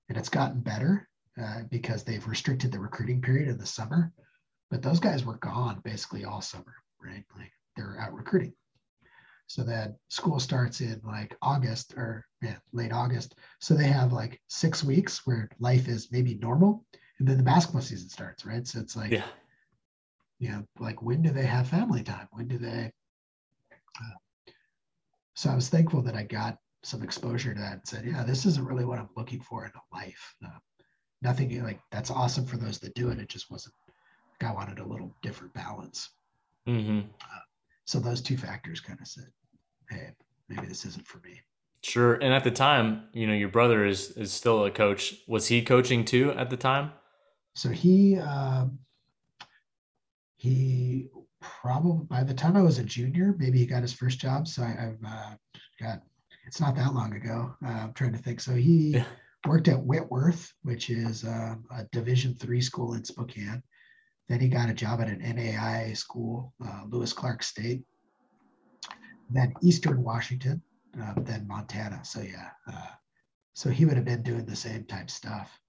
and it's gotten better uh, because they've restricted the recruiting period in the summer. But those guys were gone basically all summer, right? Like they're out recruiting. So that school starts in like August or yeah, late August. So they have like six weeks where life is maybe normal, and then the basketball season starts, right? So it's like, yeah, you know, like when do they have family time? When do they? Uh, so I was thankful that I got some exposure to that and said, yeah, this isn't really what I'm looking for in a life. Uh, nothing like that's awesome for those that do it. It just wasn't. Like I wanted a little different balance. Mm-hmm. Uh, so those two factors kind of said, hey, maybe this isn't for me. Sure. And at the time, you know, your brother is is still a coach. Was he coaching too at the time? So he uh, he probably by the time I was a junior, maybe he got his first job. So I, have uh, got it's not that long ago. Uh, I'm trying to think. So he yeah. worked at Whitworth, which is um, a Division three school in Spokane. Then he got a job at an NAIA school, uh, Lewis Clark State. Then Eastern Washington, uh, then Montana. So yeah, uh, so he would have been doing the same type stuff.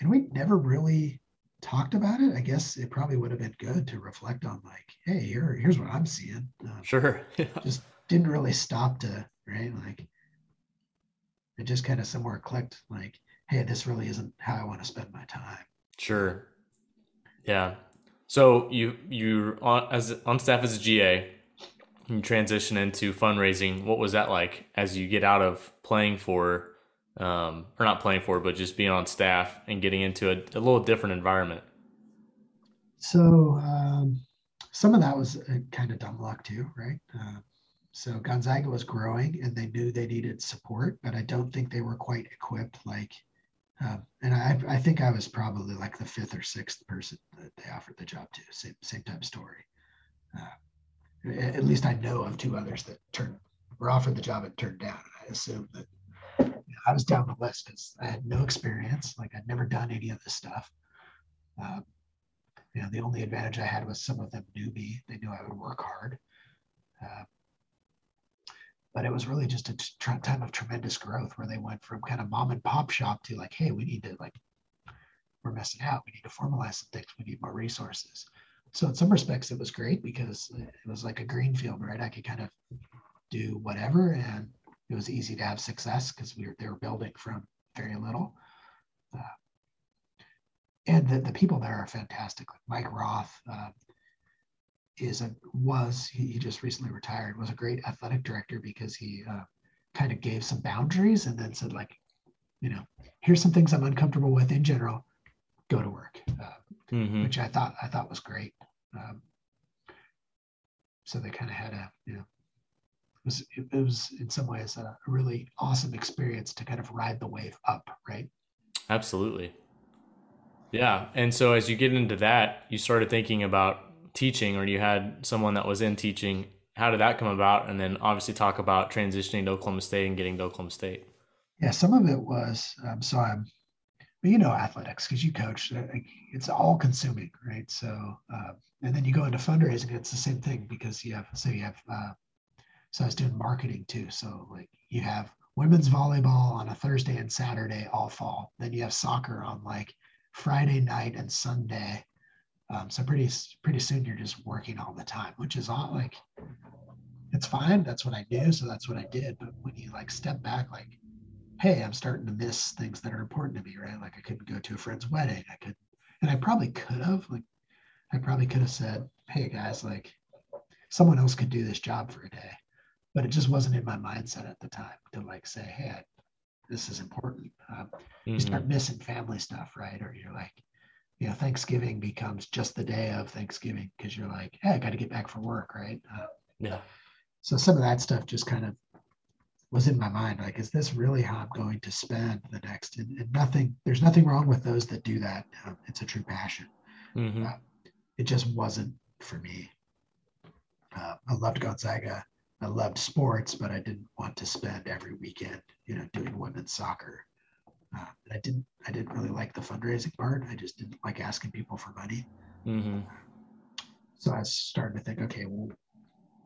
And we never really talked about it. I guess it probably would have been good to reflect on, like, hey, here, here's what I'm seeing. Um, sure. just didn't really stop to right, like it just kind of somewhere clicked, like, hey, this really isn't how I want to spend my time. Sure. Yeah. So you you on as on staff as a GA, you transition into fundraising. What was that like as you get out of playing for, um, or not playing for, but just being on staff and getting into a, a little different environment? So um, some of that was kind of dumb luck too, right? Uh, so Gonzaga was growing and they knew they needed support, but I don't think they were quite equipped. Like, um, and I, I think I was probably like the fifth or sixth person that they offered the job to. Same, same type story. Uh, at least I know of two others that turned were offered the job and turned down. I assume that you know, I was down the list because I had no experience. Like I'd never done any of this stuff. Um, you know, the only advantage I had was some of them knew me. They knew I would work hard. Uh, but it was really just a t- time of tremendous growth where they went from kind of mom and pop shop to like, hey, we need to like, we're messing out. We need to formalize some things. We need more resources. So in some respects, it was great because it was like a green field, right? I could kind of do whatever, and it was easy to have success because we were they were building from very little. Uh, and the, the people there are fantastic. Mike Roth, uh, is a was he, he just recently retired was a great athletic director because he uh, kind of gave some boundaries and then said like you know here's some things i'm uncomfortable with in general go to work uh, mm-hmm. which i thought i thought was great um, so they kind of had a you know it was it was in some ways a really awesome experience to kind of ride the wave up right? Absolutely. Yeah and so as you get into that you started thinking about teaching or you had someone that was in teaching. How did that come about? And then obviously talk about transitioning to oklahoma state and getting to oklahoma state. Yeah some of it was um, so i'm but you know athletics because you coach uh, it's all consuming right so uh, and then you go into fundraising it's the same thing because you have so you have uh, so i was doing marketing too so like you have women's volleyball on a thursday and saturday all fall then you have soccer on like friday night and sunday um, so pretty pretty soon you're just working all the time, which is all like it's fine. That's what I do, so that's what I did. But when you like step back, like, hey, I'm starting to miss things that are important to me, right? Like I couldn't go to a friend's wedding. I could, and I probably could have. Like, I probably could have said, hey guys, like, someone else could do this job for a day, but it just wasn't in my mindset at the time to like say, hey, I, this is important. Um, mm-hmm. You start missing family stuff, right? Or you're like, you know, Thanksgiving becomes just the day of Thanksgiving because you're like, hey, I got to get back for work, right? Uh, yeah. So some of that stuff just kind of was in my mind. Like, is this really how I'm going to spend the next? And, and nothing, there's nothing wrong with those that do that. Um, it's a true passion. Mm-hmm. Uh, it just wasn't for me. Uh, I loved Gonzaga. I loved sports, but I didn't want to spend every weekend, you know, doing women's soccer. Uh, I didn't I didn't really like the fundraising part. I just didn't like asking people for money. Mm-hmm. So I started to think, okay, well,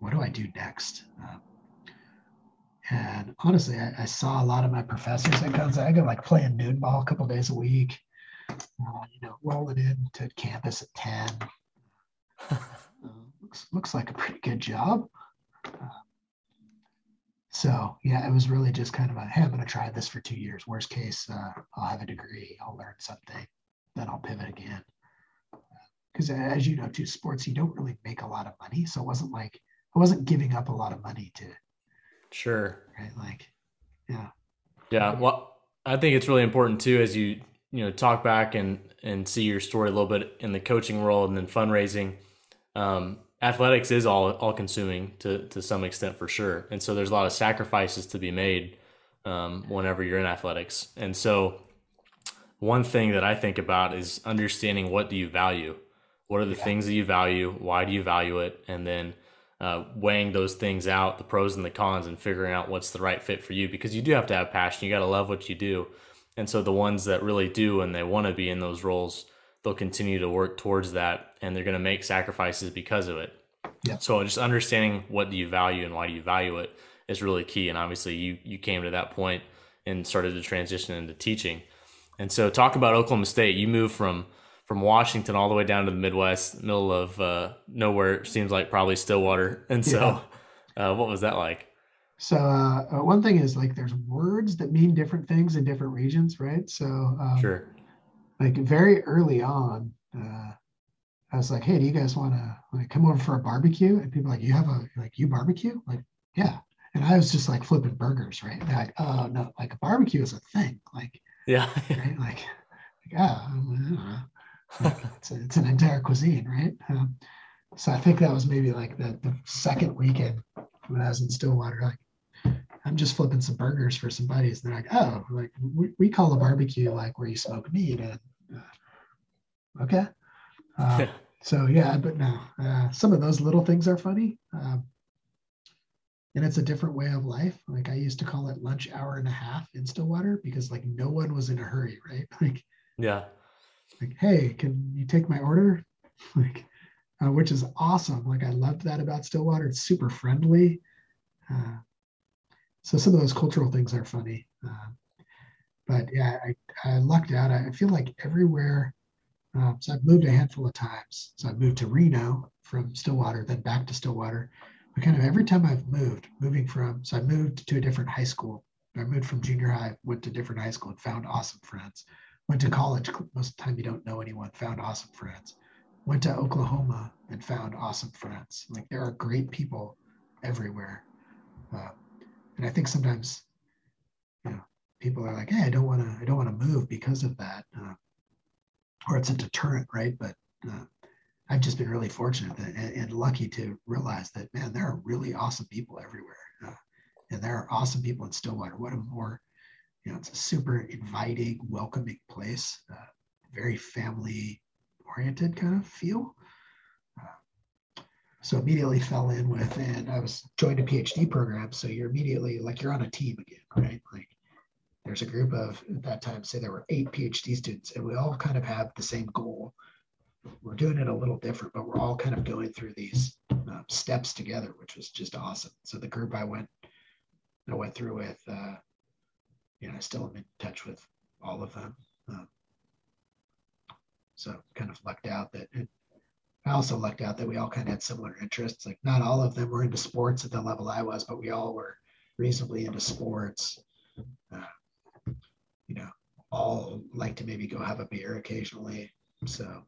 what do I do next? Um, and honestly, I, I, saw a lot of my professors at Gonzaga like playing noon ball a couple days a week. Uh, you know, rolling into campus at ten. Uh, looks looks like a pretty good job. Uh, so yeah, it was really just kind of a, hey, I'm going to try this for two years. Worst case, uh, I'll have a degree, I'll learn something, then I'll pivot again. Because uh, as you know, too, sports you don't really make a lot of money, so it wasn't like I wasn't giving up a lot of money to. Sure. Right. Like, yeah. Yeah. Well, I think it's really important too, as you you know talk back and and see your story a little bit in the coaching world and then fundraising. Um, athletics is all all consuming to to some extent for sure, and so there's a lot of sacrifices to be made um, whenever you're in athletics. And so, one thing that I think about is understanding what do you value. What are the yeah. things that you value? Why do you value it? And then uh, weighing those things out, the pros and the cons, and figuring out what's the right fit for you. Because you do have to have passion. You got to love what you do. And so the ones that really do and they want to be in those roles, they'll continue to work towards that, and they're going to make sacrifices because of it. Yeah. So just understanding what do you value and why do you value it is really key. And obviously, you you came to that point and started to transition into teaching. And so, talk about Oklahoma State. You moved from from Washington all the way down to the Midwest, middle of uh, nowhere. Seems like probably Stillwater. And so, yeah. uh, what was that like? So uh, uh, one thing is like there's words that mean different things in different regions, right? So um, sure. Like very early on, uh, I was like, "Hey, do you guys want to like come over for a barbecue?" And people like, "You have a like you barbecue?" Like, yeah. And I was just like flipping burgers, right? They're like, "Oh no, like a barbecue is a thing." Like, yeah, right? Like, like oh, it's, a, it's an entire cuisine, right? Um, so I think that was maybe like the, the second weekend when I was in Stillwater. Like, I'm just flipping some burgers for some buddies. And they're like, oh, like we, we call a barbecue like where you smoke meat. And uh, okay. Uh, so yeah, but no, uh, some of those little things are funny. Um, and it's a different way of life. Like I used to call it lunch hour and a half in Stillwater because like no one was in a hurry, right? Like, yeah, like, hey, can you take my order? like, uh, which is awesome. Like, I loved that about Stillwater. It's super friendly. Uh, so some of those cultural things are funny. Uh, but yeah, I, I lucked out. I feel like everywhere. Um, so I've moved a handful of times. So I moved to Reno from Stillwater, then back to Stillwater. But kind of every time I've moved, moving from, so I moved to a different high school. I moved from junior high, went to different high school and found awesome friends. Went to college. Most of the time, you don't know anyone. Found awesome friends. Went to Oklahoma and found awesome friends. Like there are great people everywhere. Uh, and I think sometimes, you know, people are like, "Hey, I don't want to. I don't want to move because of that," uh, or it's a deterrent, right? But uh, I've just been really fortunate and, and, lucky to realize that, man, there are really awesome people everywhere, uh, and there are awesome people in Stillwater. What a more you know, it's a super inviting, welcoming place, uh, very family oriented kind of feel. Uh, so immediately fell in with, and I was joined a PhD program. So you're immediately like you're on a team again, right? Like there's a group of at that time, say there were eight PhD students, and we all kind of have the same goal. We're doing it a little different, but we're all kind of going through these uh, steps together, which was just awesome. So the group I went, I went through with. Know, I still am in touch with all of them. Um, so kind of lucked out that I also lucked out that we all kind of had similar interests. Like not all of them were into sports at the level I was, but we all were reasonably into sports. Uh, you know, all like to maybe go have a beer occasionally. So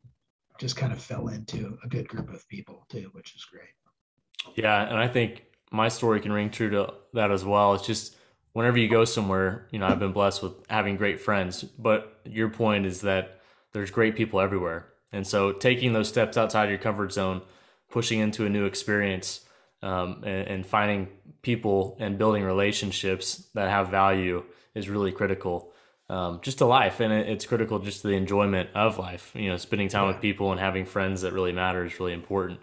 just kind of fell into a good group of people too, which is great. Yeah, and I think my story can ring true to that as well. It's just whenever you go somewhere, you know, I've been blessed with having great friends. But your point is that there's great people everywhere. And so taking those steps outside your comfort zone, pushing into a new experience, um, and, and, finding people and building relationships that have value is really critical um, just to life. And it, it's critical just to the enjoyment of life. You know, spending time with people and having friends that really matter is really important.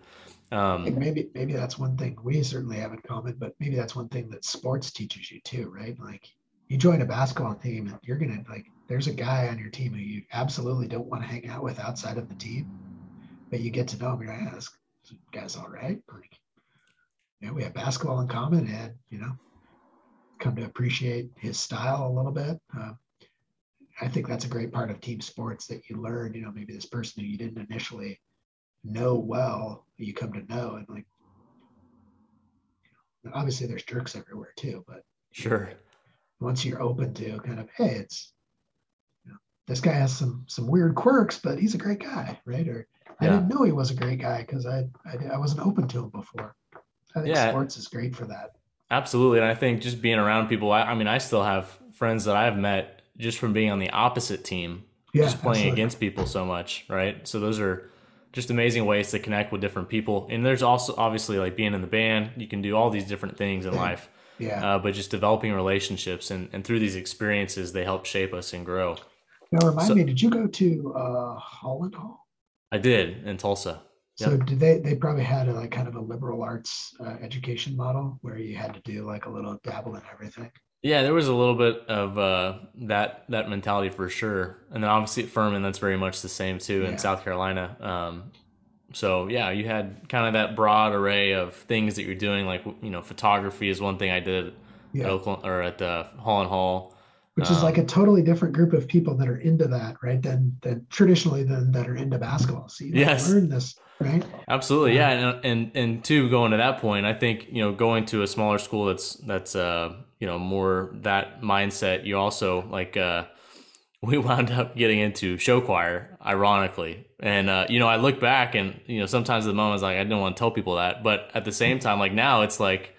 Um, maybe maybe that's one thing we certainly have in common, but maybe that's one thing that sports teaches you too, right? Like you join a basketball team and you're gonna like there's a guy on your team who you absolutely don't want to hang out with outside of the team, but you get to know him. You're like, guy's all right. Like, you know, we have basketball in common, and you know, come to appreciate his style a little bit. Uh, I think that's a great part of team sports that you learn. You know, maybe this person who you didn't initially know well you come to know and like you know, obviously there's jerks everywhere too but sure. once you're open to kind of hey it's you know, this guy has some some weird quirks but he's a great guy right? Or i didn't know he was a great guy because I, I, I wasn't open to him before. I think yeah. sports is great for that. Absolutely and i think just being around people I, I mean i still have friends that i've met just from being on the opposite team yeah, just playing absolutely. against people so much right? So those are just amazing ways to connect with different people. And there's also obviously like being in the band, you can do all these different things in life. Yeah. Uh, but just developing relationships and, and through these experiences, they help shape us and grow. Now, remind so, me, did you go to uh, Holland Hall? I did in Tulsa. So did they? They probably had a like kind of a liberal arts uh, education model where you had to do like a little dabble in everything. Yeah, there was a little bit of uh, that that mentality for sure, and then obviously at Furman, that's very much the same too in yeah. South Carolina. Um, so yeah, you had kind of that broad array of things that you're doing. Like you know, photography is one thing I did yeah. at Oakland or at the Holland Hall, which um, is like a totally different group of people that are into that, right? Than than traditionally than that are into basketball. So you yes. learn this, right? Absolutely, yeah. And and and two, going to that point, I think you know going to a smaller school that's that's uh you know more that mindset. You also like. uh we wound up getting into show choir, ironically. And uh, you know, I look back and you know, sometimes the moment I was like, I didn't want to tell people that, but at the same time, like now, it's like,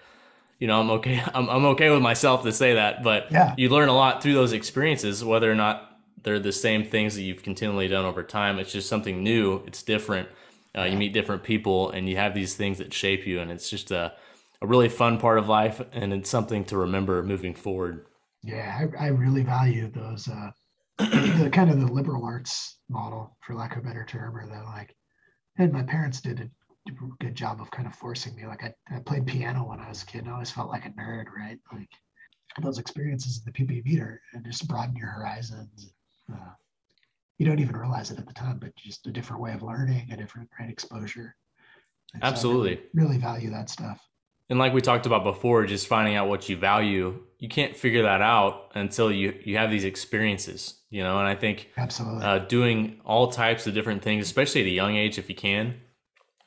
you know, I'm okay. I'm I'm okay with myself to say that, but yeah. you learn a lot through those experiences, whether or not they're the same things that you've continually done over time. It's just something new. It's different. Uh, you meet different people, and you have these things that shape you, and it's just a a really fun part of life, and it's something to remember moving forward. Yeah, I, I really value those. Uh the kind of the liberal arts model, for lack of a better term, or the like. And my parents did a good job of kind of forcing me. Like I, I played piano when I was a kid. And I always felt like a nerd, right? Like those experiences at the meet are and just broaden your horizons. Uh, you don't even realize it at the time, but just a different way of learning, a different right exposure. And Absolutely. So really, really value that stuff and like we talked about before just finding out what you value you can't figure that out until you you have these experiences you know and i think absolutely uh, doing all types of different things especially at a young age if you can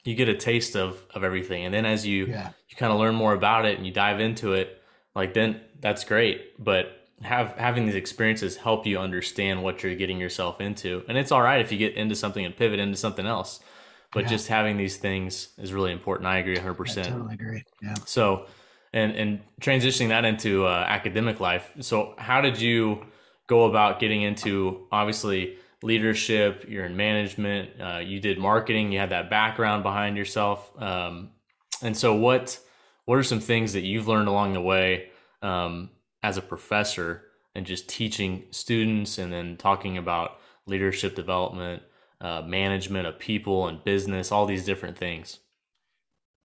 you get a taste of of everything and then as you yeah. you kind of learn more about it and you dive into it like then that's great but have having these experiences help you understand what you're getting yourself into and it's all right if you get into something and pivot into something else but yeah. just having these things is really important. I agree 100%. I totally agree. Yeah. So, and and transitioning that into uh, academic life. So, how did you go about getting into obviously leadership? You're in management. Uh, you did marketing. You had that background behind yourself. Um, and so, what what are some things that you've learned along the way um, as a professor and just teaching students, and then talking about leadership development? uh, management of people and business, all these different things.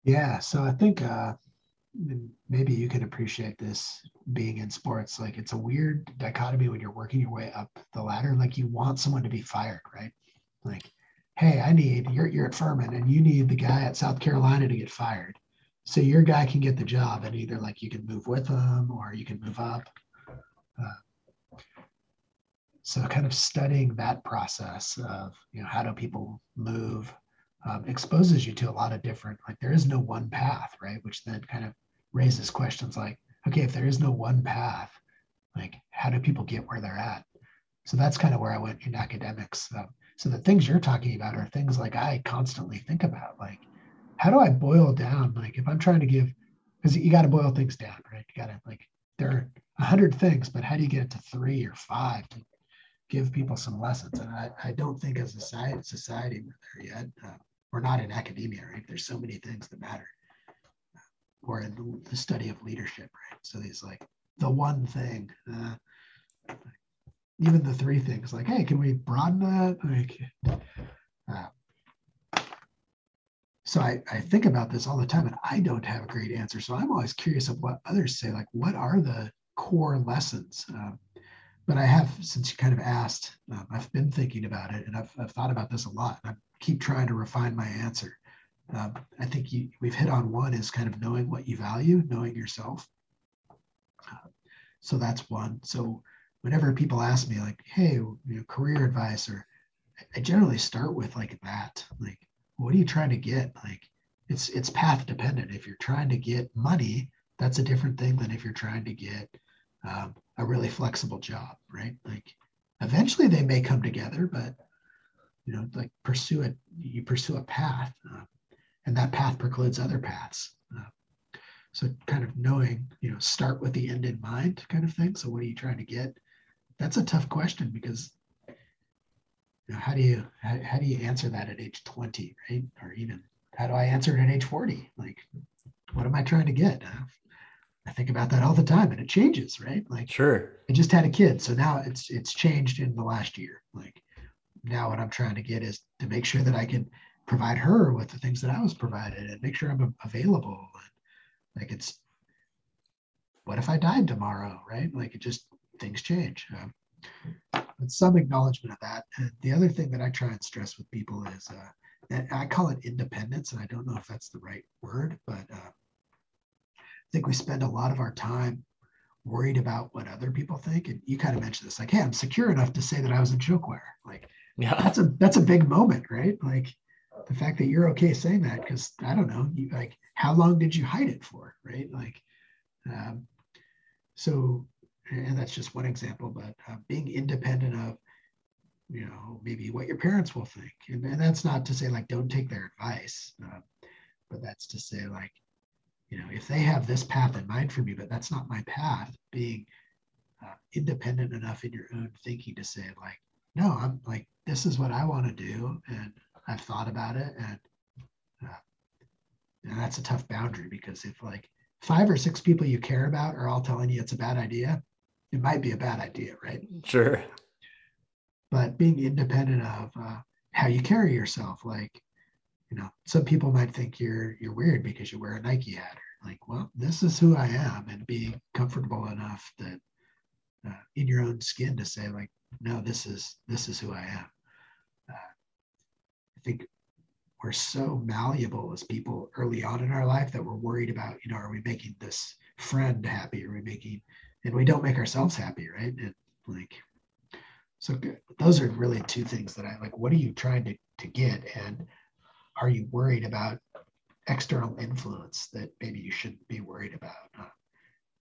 Yeah, so I think uh, maybe you can appreciate this being in sports. Like it's a weird dichotomy when you're working your way up the ladder. Like you want someone to be fired, right? Like, hey, I need you're you're at Furman and you need the guy at South Carolina to get fired. So your guy can get the job, and either like you can move with them or you can move up. Uh, so kind of studying that process of you know how do people move um, exposes you to a lot of different like there is no one path right? Which then kind of raises questions like okay if there is no one path like how do people get where they're at? So that's kind of where i went in academics. Um, so the things you're talking about are things like i constantly think about like how do i boil down like if i'm trying to give because you got to boil things down right you got to like there are a hundred things but how do you get it to three or five to give people some lessons. And I, I don't think as a society, society we're there yet. Uh, we're not in academia, right? There's so many things that matter. or in the, the, study of leadership, right? So these like the one thing, uh, even the three things, like, hey, can we broaden that? Like, uh, so I, I think about this all the time and I don't have a great answer. So I'm always curious of what others say, like, what are the core lessons? Um, but I have, since you kind of asked, um, I've been thinking about it and I've, I've thought about this a lot. I keep trying to refine my answer. Um, I think you, we've hit on one is kind of knowing what you value, knowing yourself. Uh, so that's one. So whenever people ask me like, hey, you know, career advice, or I generally start with like that, like, what are you trying to get? Like, it's it's path dependent. If you're trying to get money, that's a different thing than if you're trying to get um, a really flexible job, right? Like eventually they may come together, but you know, like pursue it, you pursue a path, uh, and that path precludes other paths. Uh, so kind of knowing, you know, start with the end in mind kind of thing. So what are you trying to get? That's a tough question because how do you how, how do you answer that at age 20, right? Or even how do I answer it at age 40? Like, what am I trying to get? Uh, I think about that all the time and it changes, right? Like sure. I just had a kid. So now it's it's changed in the last year. Like now what I'm trying to get is to make sure that I can provide her with the things that I was provided and make sure I'm available. And like it's, what if I died tomorrow, right? Like it just things change. Um, but some acknowledgement of that. And the other thing that I try and stress with people is, uh, and I call it independence, and I don't know if that's the right word, but uh, I think we spend a lot of our time worried about what other people think. And you kind of mentioned this, like, hey, I'm secure enough to say that I was in show choir. Like, yeah, that's a that's a big moment, right? Like the fact that you're okay saying that, because I don't know, you like how long did you hide it for, right? Like, um, so, and that's just one example, but uh, being independent of you know maybe what your parents will think. And, and that's not to say like don't take their advice uh, but that's to say like you know if they have this path in mind for me but that's not my path being uh, independent enough in your own thinking to say like no i'm like this is what i want to do and i've thought about it and uh, and that's a tough boundary because if like five or six people you care about are all telling you it's a bad idea it might be a bad idea right? Sure. But being independent of uh, how you carry yourself like you know some people might think you're you're weird because you wear a nike hat. Like well this is who i am and being comfortable enough that uh, in your own skin to say like no this is this is who i am. Uh, i think we're so malleable as people early on in our life that we're worried about you know are we making this friend happy? Are we making and we don't make ourselves happy right and like so those are really two things that I like. What are you trying to, to get? And are you worried about external influence that maybe you shouldn't be worried about? Uh,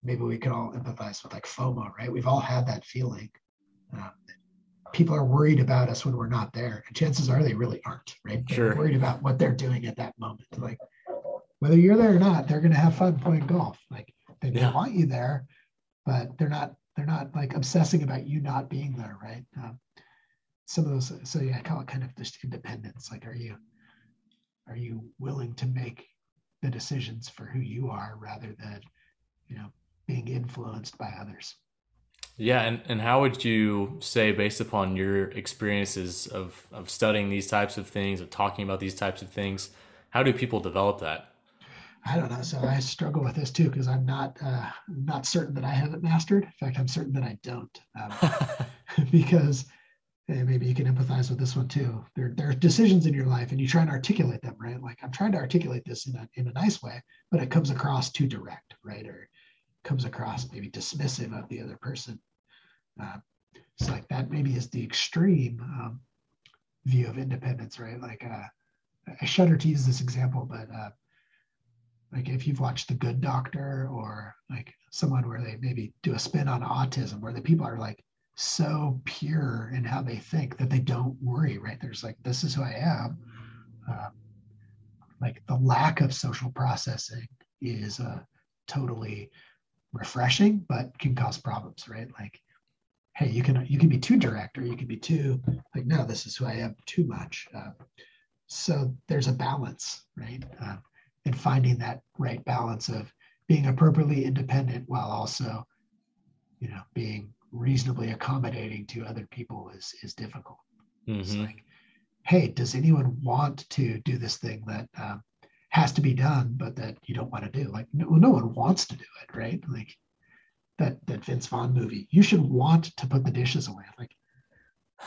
maybe we can all empathize with like FOMO, right? We've all had that feeling. Um, people are worried about us when we're not there. And chances are they really aren't, right? They're sure. worried about what they're doing at that moment. Like whether you're there or not, they're going to have fun playing golf. Like they yeah. want you there, but they're not they're not like obsessing about you not being there, right? Um, some of those, so yeah, I call it kind of just independence. Like, are you are you willing to make the decisions for who you are rather than, you know, being influenced by others? Yeah, and, and how would you say, based upon your experiences of of studying these types of things, of talking about these types of things, how do people develop that? I don't know. So I struggle with this too because I'm not uh, not certain that I have it mastered. In fact, I'm certain that I don't, um, because and maybe you can empathize with this one too. There, there are decisions in your life, and you try and articulate them, right? Like I'm trying to articulate this in a in a nice way, but it comes across too direct, right? Or comes across maybe dismissive of the other person. Uh, it's like that maybe is the extreme um, view of independence, right? Like uh, I shudder to use this example, but uh, like if you've watched the good doctor or like someone where they maybe do a spin on autism where the people are like so pure in how they think that they don't worry right? There's like this is who i am. Um, like the lack of social processing is uh, totally refreshing but can cause problems right? Like hey you can you can be too direct or you can be too like no this is who i am too much. Uh, so there's a balance right? Uh, and finding that right balance of being appropriately independent while also you know being reasonably accommodating to other people is is difficult. Mm-hmm. it's like hey does anyone want to do this thing that um, has to be done but that you don't want to do? Like no, no one wants to do it right? Like that that vince vaughn movie you should want to put the dishes away. Like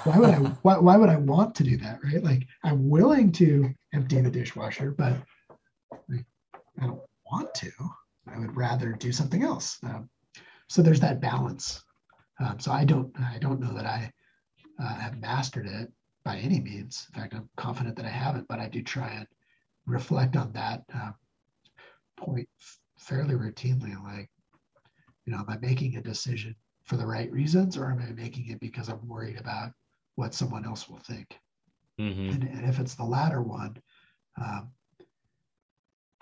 why would i why, why would i want to do that right? Like i'm willing to empty the dishwasher but I don't want to. I would rather do something else. Um, so there's that balance. Um, so I don't I don't know that I uh, have mastered it by any means. In fact, I'm confident that I haven't, but I do try and reflect on that uh, point fairly routinely. Like, you know, am I making a decision for the right reasons, or am I making it because I'm worried about what someone else will think? Mm-hmm. And, and, if it's the latter one, um,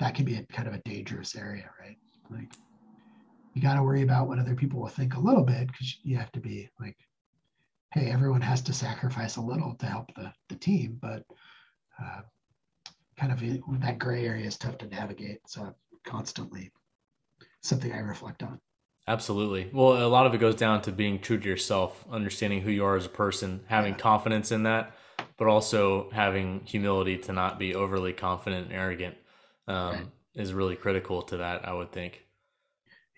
that can be a kind of a dangerous area, right? Like you got to worry about what other people will think a little bit because you have to be like, hey, everyone has to sacrifice a little to help the, the team, but uh, kind of that gray area is tough to navigate. So constantly something I reflect on. Absolutely. Well, a lot of it goes down to being true to yourself, understanding who you are as a person, having yeah. confidence in that, but also having humility to not be overly confident and arrogant um, right. is really critical to that. I would think.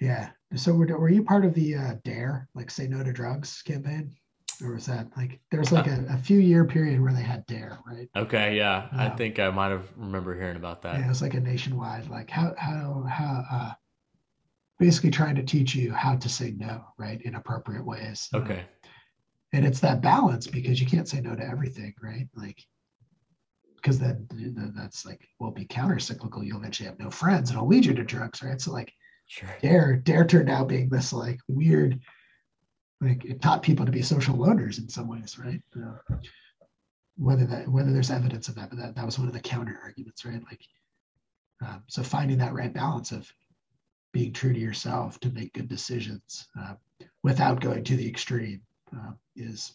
Yeah. So were, were you part of the uh, Dare, like Say No to Drugs campaign? Or was that like there's like a, a few year period where they had Dare, right? Okay, yeah, um, I think I might have remember hearing about that. Yeah, it was like a nationwide, like how how how uh, basically trying to teach you how to say no, right, in appropriate ways. Okay. Um, and it's that balance because you can't say no to everything, right? Like because then that's like will be counter cyclical. You'll eventually have no friends, and it'll lead you to drugs, right? So like, sure. dare dare turned out being this like weird like it taught people to be social loners in some ways, right? Uh, whether that whether there's evidence of that, but that, that was one of the counter arguments, right? Like, um, so finding that right balance of being true to yourself to make good decisions uh, without going to the extreme uh, is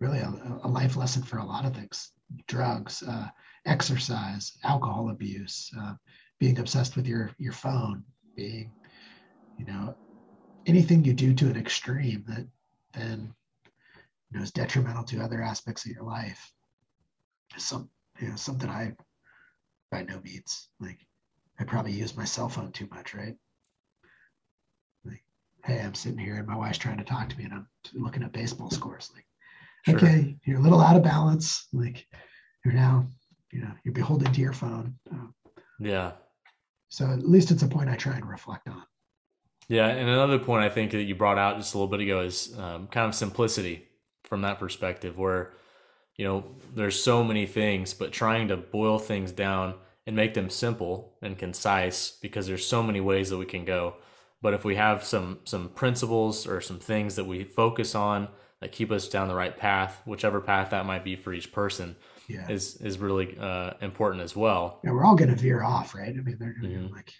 really a, a, life lesson for a lot of things: drugs, uh, exercise, alcohol abuse, uh, being obsessed with your your phone, being, you know, anything you do to an extreme that then you know is detrimental to other aspects of your life some you know something I by no means like I probably use my cell phone too much, right? Like, hey, I'm sitting here and my wife's trying to talk to me and I'm looking at baseball scores. Like, sure. okay, you're a little out of balance. Like, you're now, you know, you're beholden to your phone. Um, yeah. So at least it's a point I try and reflect on. Yeah, and another point I think that you brought out just a little bit ago is um, kind of simplicity from that perspective, where you know there's so many things, but trying to boil things down and make them simple and concise because there's so many ways that we can go. But if we have some some principles or some things that we focus on that keep us down the right path, whichever path that might be for each person, yeah. is is really uh, important as well. Yeah, we're all going to veer off, right? I mean, they're mm-hmm. like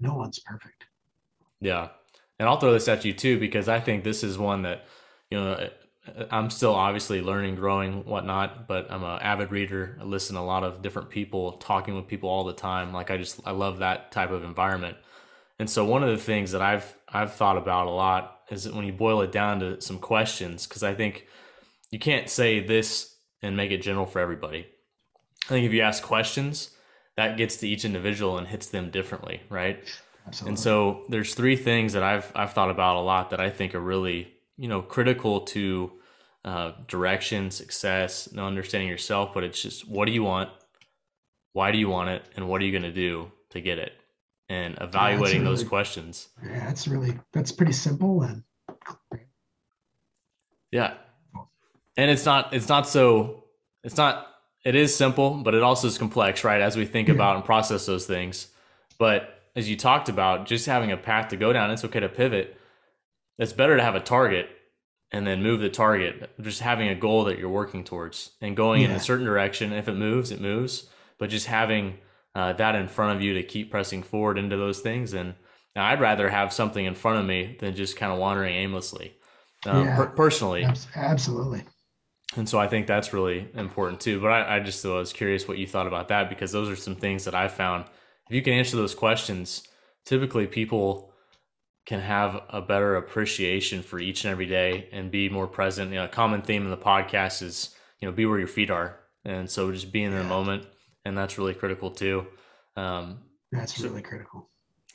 no one's perfect. Yeah. And I'll throw this at you too, because I think this is one that, you know, I'm still obviously learning, growing, whatnot, but I'm an avid reader. I listen to a lot of different people, talking with people all the time. Like I just, I love that type of environment. And so one of the things that I've, I've thought about a lot is when you boil it down to some questions, because I think you can't say this and make it general for everybody. I think if you ask questions, that gets to each individual and hits them differently, right? Absolutely. And so there's three things that I've I've thought about a lot that I think are really you know critical to uh, direction, success, and understanding yourself. But it's just what do you want, why do you want it, and what are you going to do to get it, and evaluating yeah, really, those questions. Yeah, that's really that's pretty simple and. Yeah, and it's not it's not so it's not it is simple, but it also is complex, right? As we think yeah. about and process those things, but as you talked about, just having a path to go down, it's okay to pivot. It's better to have a target and then move the target. Just having a goal that you're working towards and going yeah. in a certain direction. If it moves, it moves. But just having uh, that in front of you to keep pressing forward into those things. And I'd rather have something in front of me than just kind of wandering aimlessly. Um, yeah, per- personally, absolutely. And so I think that's really important too. But I, I just was curious what you thought about that because those are some things that I found if you can answer those questions, typically people can have a better appreciation for each and every day and be more present. You know, a common theme in the podcast is, you know, be where your feet are. And so just being in the moment. And that's really critical too. Um, that's so, really critical.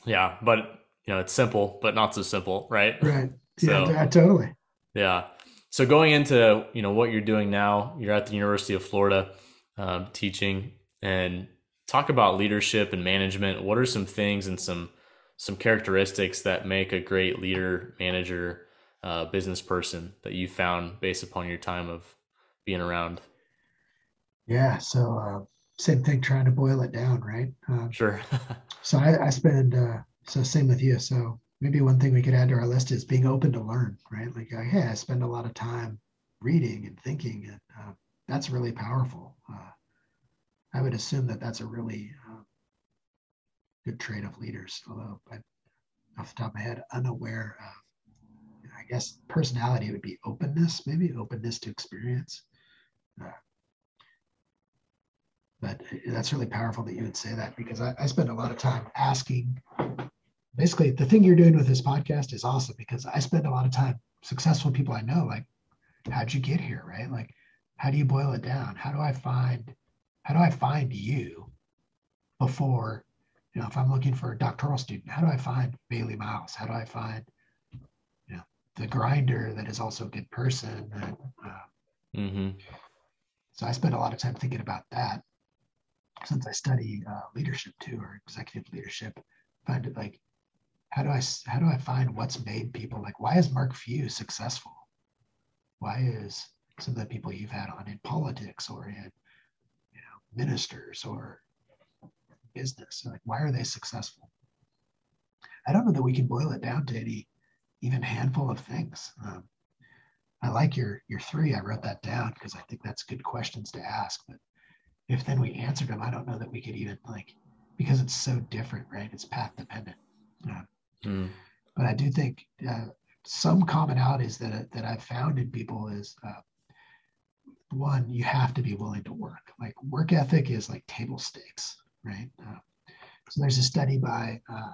Yeah. But, you know, it's simple, but not so simple, right? Right. So, yeah, totally. Yeah. So going into, you know, what you're doing now, you're at the University of Florida um, teaching and talk about leadership and management. What are some things and some some characteristics that make a great leader, manager, uh, business person that you found based upon your time of being around? Yeah, so uh, same thing, trying to boil it down, right? Um, sure. so I, I spend uh, so same with you. So maybe one thing we could add to our list is being open to learn, right? Like, uh, yeah, I spend a lot of time reading and thinking, and uh, that's really powerful. Uh, I would assume that that's a really uh, good trait of leaders. Although I'm off the top of my head, unaware of, I guess personality would be openness, maybe openness to experience. But that's really powerful that you would say that because I, I spend a lot of time asking. Basically, the thing you're doing with this podcast is awesome because I spend a lot of time successful people I know like, how'd you get here, right? Like, how do you boil it down? How do I find how do I find you before, you know, if I'm looking for a doctoral student, how do I find Bailey Miles? How do I find, you know, the grinder that is also a good person? And, uh, mm-hmm. So I spend a lot of time thinking about that since I study uh, leadership too, or executive leadership. Find it like, how do I how do I find what's made people like? Why is Mark Few successful? Why is some of the people you've had on in politics or in you know ministers or business like why are they successful i don't know that we can boil it down to any even handful of things um, i like your your three i wrote that down because i think that's good questions to ask but if then we answered them i don't know that we could even like because it's so different right it's path dependent mm. but i do think uh, some commonalities that, that i've found in people is uh, one, you have to be willing to work. Like work ethic is like table stakes, right? Uh, so there's a study by, uh,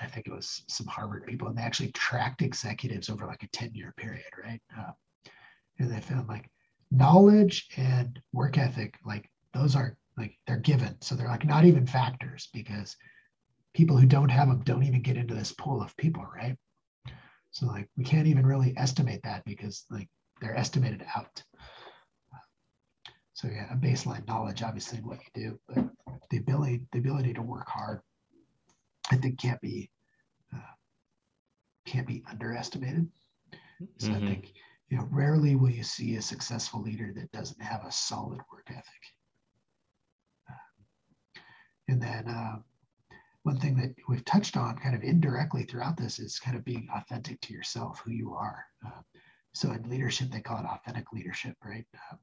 I think it was some Harvard people, and they actually tracked executives over like a 10 year period, right? Uh, and they found like knowledge and work ethic, like those are like they're given. So they're like not even factors because people who don't have them don't even get into this pool of people, right? So like we can't even really estimate that because like they're estimated out. So yeah, a baseline knowledge, obviously, what you do, but the ability the ability to work hard, I think, can't be uh, can't be underestimated. So mm-hmm. I think you know rarely will you see a successful leader that doesn't have a solid work ethic. And then uh, one thing that we've touched on kind of indirectly throughout this is kind of being authentic to yourself, who you are. Uh, so in leadership, they call it authentic leadership, right? Uh,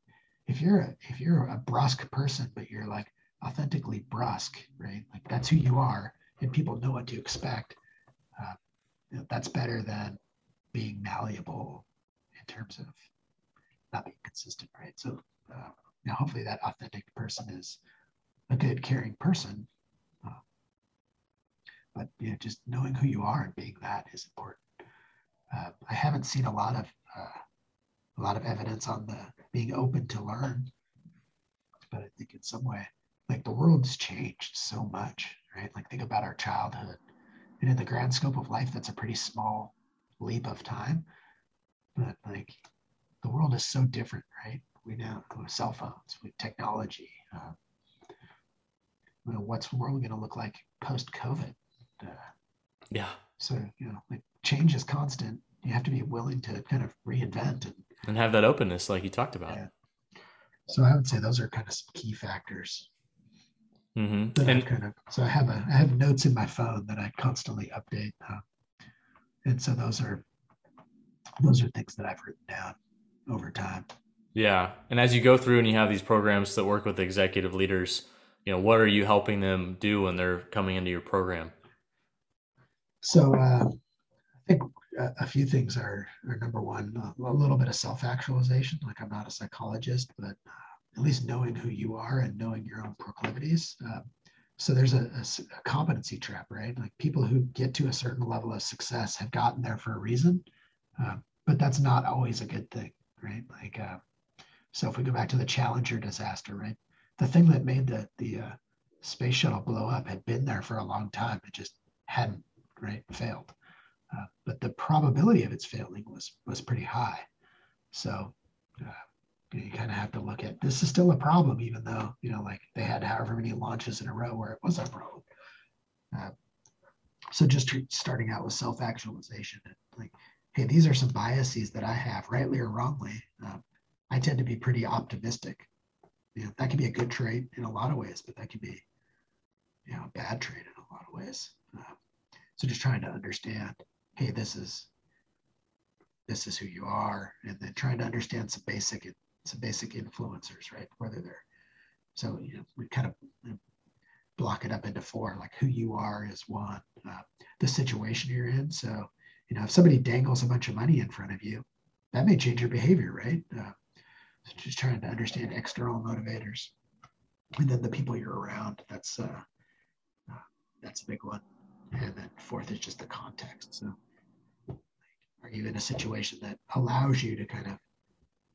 if you're a, if you're a brusque person, but you're like authentically brusque, right? Like that's who you are, and people know what to expect. Uh, you know, that's better than being malleable in terms of not being consistent, right? So, uh, know, hopefully that authentic person is a good, caring person. Uh, but you know, just knowing who you are and being that is important. Uh, I haven't seen a lot of uh, a lot of evidence on the being open to learn. But I think in some way, like the world's changed so much, right? Like think about our childhood. And in the grand scope of life, that's a pretty small leap of time. But like the world is so different, right? We now with cell phones, with technology. Uh, you know, what's the world going to look like post COVID? Uh, yeah. So you know, like change is constant. You have to be willing to kind of reinvent and and have that openness like you talked about yeah. so i would say those are kind of some key factors mm-hmm. and kind of so i have a i have notes in my phone that i constantly update uh, and so those are those are things that i've written down over time yeah and as you go through and you have these programs that work with executive leaders you know what are you helping them do when they're coming into your program so uh, i think a few things are, are number one, a little bit of self actualization. Like I'm not a psychologist, but uh, at least knowing who you are and knowing your own proclivities. Uh, so there's a, a, a, competency trap, right? Like people who get to a certain level of success have gotten there for a reason, uh, but that's not always a good thing, right? Like, uh, so if we go back to the Challenger disaster, right? The thing that made the the uh, space shuttle blow up had been there for a long time. It just hadn't, right? Failed. Uh, but the probability of its failing was was pretty high. So uh, you kind of have to look at this is still a problem, even though you know like they had however many launches in a row where it was a problem. Uh, so just starting out with self-actualization, like, hey, these are some biases that I have, rightly or wrongly. Um, I tend to be pretty optimistic. You know, that can be a good trait in a lot of ways, but that can be, you know, a bad trait in a lot of ways. Uh, so just trying to understand hey, this is this is who you are, and then trying to understand some basic some basic influencers, right? Whether they're so you know we kind of block it up into four, like who you are is one, uh, the situation you're in. So you know if somebody dangles a bunch of money in front of you, that may change your behavior, right? Uh, so just trying to understand external motivators, and then the people you're around. That's uh, uh, that's a big one. And then fourth is just the context. So are you in a situation that allows you to kind of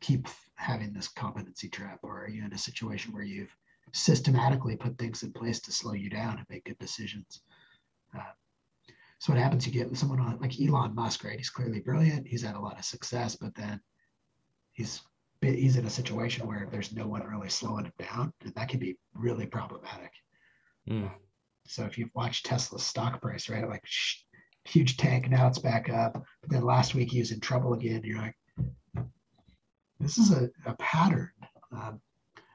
keep having this competency trap, or are you in a situation where you've systematically put things in place to slow you down and make good decisions? Uh, so what happens? You get someone on like Elon Musk, right? He's clearly brilliant. He's had a lot of success, but then he's he's in a situation where there's no one really slowing him down, and that can be really problematic. Mm. So if you've watched Tesla's stock price, right, like huge tank, now it's back up. But then last week he was in trouble again. You're like, this is a, a pattern. Um,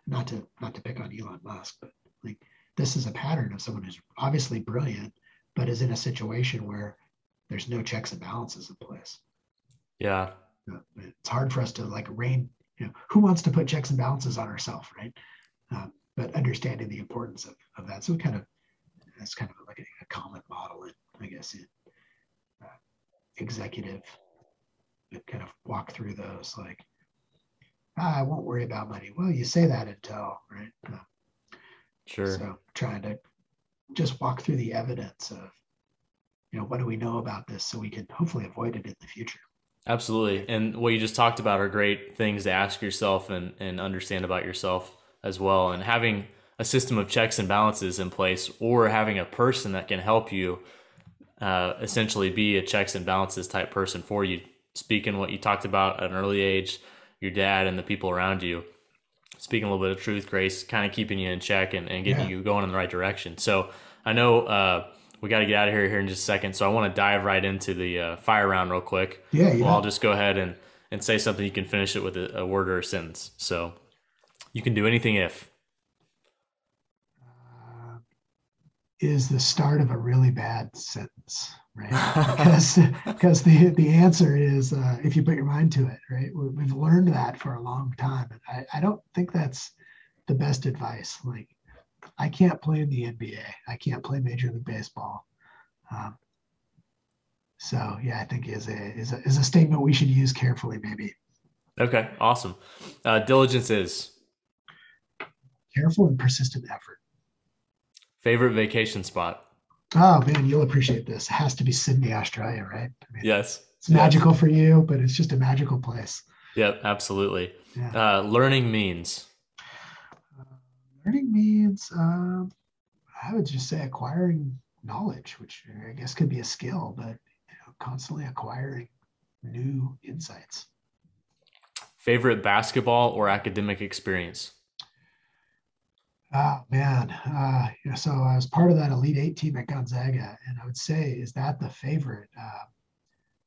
not to not to pick on Elon Musk, but like this is a pattern of someone who's obviously brilliant, but is in a situation where there's no checks and balances in place. Yeah, it's hard for us to like rein. You know, who wants to put checks and balances on ourselves, right? Um, but understanding the importance of, of that. So kind of that's kind of like a, a common model, in, I guess, in uh, executive kind of walk through those like ah, I won't worry about money. Well, you say that until, right? Uh, sure. So trying to just walk through the evidence of, you know, what do we know about this so we can hopefully avoid it in the future. Absolutely. And what you just talked about are great things to ask yourself and, and understand about yourself as well. And having a system of checks and balances in place or having a person that can help you uh, essentially be a checks and balances type person for you. Speaking what you talked about at an early age, your dad and the people around you speaking a little bit of truth grace kind of keeping you in check and, and getting yeah. you going in the right direction so i know uh, we got to get out of here here in just a second so i want to dive right into the uh, fire round real quick yeah, yeah. well i'll just go ahead and and say something you can finish it with a, a word or a sentence so you can do anything if uh, is the start of a really bad sentence right? because because the the answer is uh, if you put your mind to it, right? We've learned that for a long time, and I, I don't think that's the best advice. Like, I can't play in the NBA, I can't play Major League Baseball. Um, so yeah, I think is a is a is a statement we should use carefully, maybe. Okay, awesome. Uh, diligence is careful and persistent effort. Favorite vacation spot. Oh man, you'll appreciate this. It has to be Sydney, Australia, right? I mean, yes. It's magical for you, but it's just a magical place. Yep, absolutely. Yeah. Uh, learning means. Uh, learning means, um, I would just say acquiring knowledge, which I guess could be a skill, but you know, constantly acquiring new insights. Favorite basketball or academic experience? Oh man, uh, so I was part of that Elite Eight team at Gonzaga, and I would say, is that the favorite? Uh,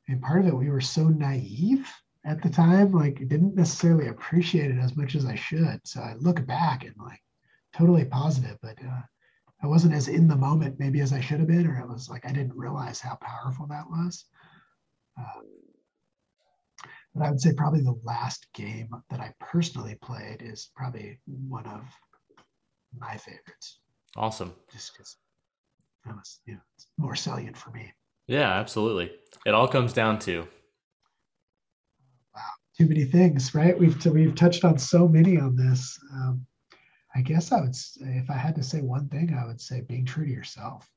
and part of it, we were so naive at the time, like didn't necessarily appreciate it as much as I should. So I look back and like totally positive, but uh, I wasn't as in the moment maybe as I should have been, or it was like I didn't realize how powerful that was. Uh, but I would say probably the last game that I personally played is probably one of my favorites. Awesome. Just because that was, you know, it's more salient for me. Yeah, absolutely. It all comes down to wow, too many things, right? We've we've touched on so many on this. Um, I guess I would, say, if I had to say one thing, I would say being true to yourself.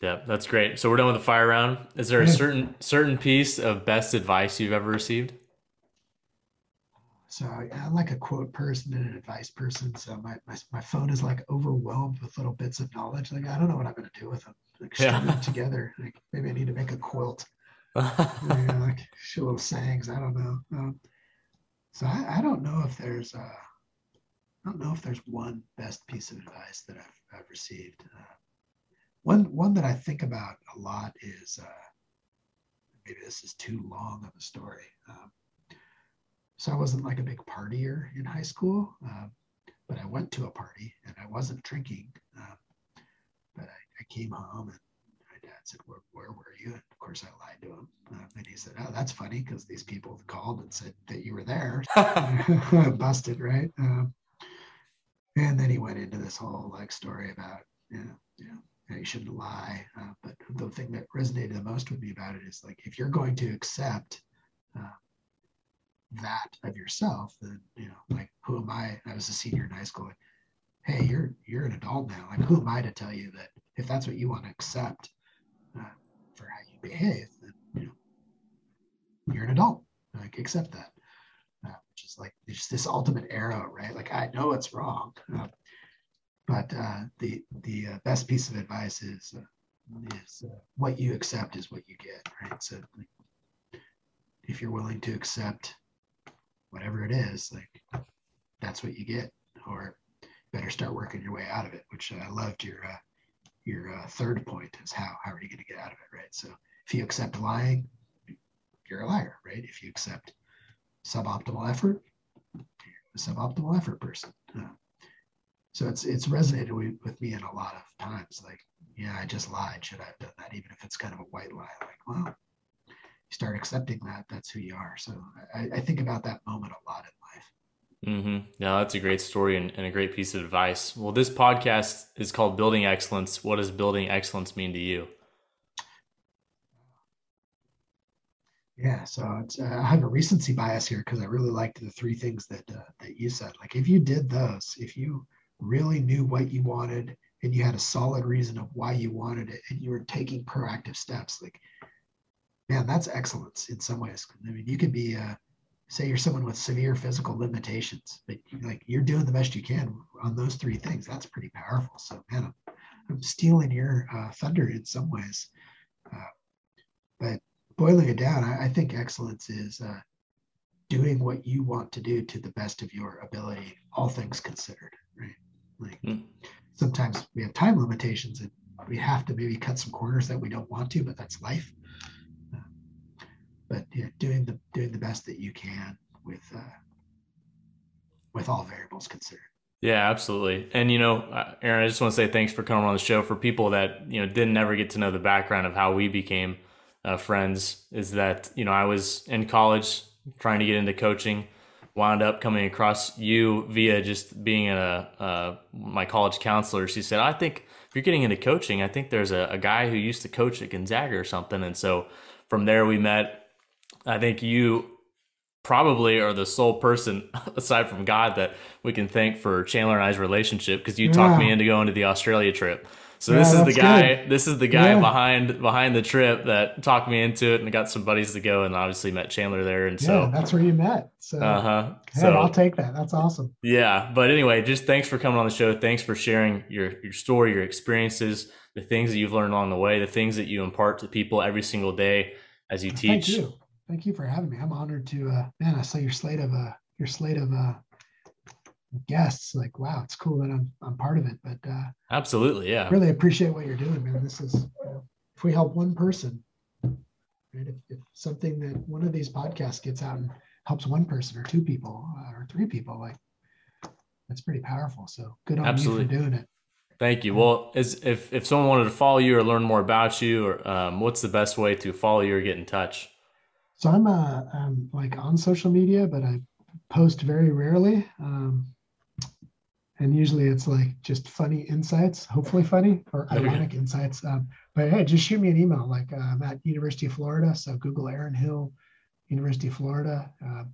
Yeah, that's great. So we're done with the fire round. Is there a certain certain piece of best advice you've ever received? So I'm like a quote person and an advice person. So my, my, my phone is like overwhelmed with little bits of knowledge. Like I don't know what I'm going to do with them. Like string yeah. them together. Like maybe I need to make a quilt. you know, like little sayings. I don't know. Um, so I, I don't know if there's uh, I don't know if there's one best piece of advice that I've, I've received. Uh, one one that I think about a lot is uh, maybe this is too long of a story. Um, so I wasn't like a big partier in high school, uh, but I went to a party and I wasn't drinking. Uh, but I, I, came home and my dad said, where, where were you? And of course, I lied to him. Uh, and he said, Oh, that's funny because these people called and said that you were there. Busted, right? Um, and then he went into this whole like story about, you know, you know you shouldn't lie. Uh, but the thing that resonated the most with me about it is like, if you're going to accept uh, that of yourself, then you know, like who am I? I was a senior in high school. Like, hey, you're you're an adult now. Like who am I to tell you that if that's what you want to accept uh, for how you behave, then you know you're an adult. Like accept that. uh, which is like just this ultimate arrow, right? Like I know it's wrong, uh, but uh, the the uh, best piece of advice is uh, is what you accept is what you get, right? So like, if you're willing to accept whatever it is, like that's what you get, or better start working your way out of it. Which I loved your your third point is how how are you going to get out of it, right? So if you accept lying, you're a liar, right? If you accept suboptimal effort, you're a suboptimal effort person. Uh, so it's it's resonated with, with me in a lot of times. Like, yeah, I just lied. Should I have done that? Even if it's kind of a white lie. Like, well, start accepting that. That's who you are. So I, I think about that moment a lot in life. Mm-hmm. Yeah, that's a great story and, and a great piece of advice. Well, this podcast is called Building Excellence. What does building excellence mean to you? Yeah, so uh, I have a recency bias here because I really liked the three things that uh, that you said. Like if you did those, if you really knew what you wanted and you had a solid reason of why you wanted it, and you were taking proactive steps, like man, that's excellence in some ways. I mean, you could be, uh, say, you're someone with severe physical limitations, but like you're doing the best you can on those three things. That's pretty powerful. So man, I'm, I'm stealing your uh, thunder in some ways, uh, but boiling it down, I, I think excellence is uh, doing what you want to do to the best of your ability, all things considered, right? Like mm. sometimes we have time limitations and we have to maybe cut some corners that we don't want to, but that's life. But yeah, doing the doing the best that you can with uh, with all variables considered. Yeah, absolutely. And you know, uh, Aaron, I just want to say thanks for coming on the show. For people that you know didn't ever get to know the background of how we became uh, friends is that you know I was in college trying to get into coaching, wound up coming across you via just being in a my college counselor. She said, "I think if you're getting into coaching, I think there's a, a guy who used to coach at Gonzaga or something." And so from there we met. I think you probably are the sole person aside from God that we can thank for Chandler and I's relationship because you yeah. talked me into going to the Australia trip. So yeah, this is the guy. This is the guy behind behind the trip that talked me into it, and got some buddies to go, and obviously met Chandler there, and so yeah, that's where you met. So uh huh. Yeah, so, I'll take that. That's awesome. Yeah, but anyway, just thanks for coming on the show. Thanks for sharing your your story, your experiences, the things that you've learned along the way, the things that you impart to people every single day as you teach. Thank you. Thank you for having me. I'm honored to. Uh, man, I saw your slate of uh, your slate of uh, guests. Like wow it's cool that i'm i'm part of it but uh absolutely yeah. really appreciate what you're doing man. This is you know, if we help one person right? If, if, something that one of these podcasts gets out and helps one person or two people uh, or three people like that's pretty powerful. So good on absolutely. you for doing it. Thank you. Well is if if someone wanted to follow you or learn more about you or um, what's the best way to follow you or get in touch so i'm uh I'm like on social media but i post very rarely um and usually it's like just funny insights, hopefully funny or ironic insights. Um, but hey, just shoot me an email. Like uh, I'm at University of Florida, so Google Aaron Hill, University of Florida. Um,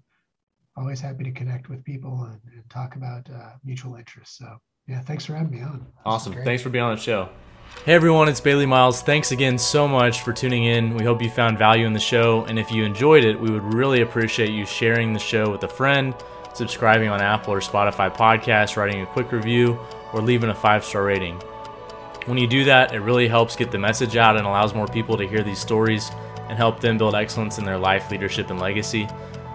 always happy to connect with people and, and talk about uh, mutual interests. So yeah, thanks for having me on. Awesome. Thanks for being on the show. Hey everyone, it's Bailey Miles. Thanks again so much for tuning in. We hope you found value in the show, and if you enjoyed it, we would really appreciate you sharing the show with a friend subscribing on Apple or Spotify podcasts, writing a quick review, or leaving a five star rating. When you do that, it really helps get the message out and allows more people to hear these stories and help them build excellence in their life, leadership, and legacy.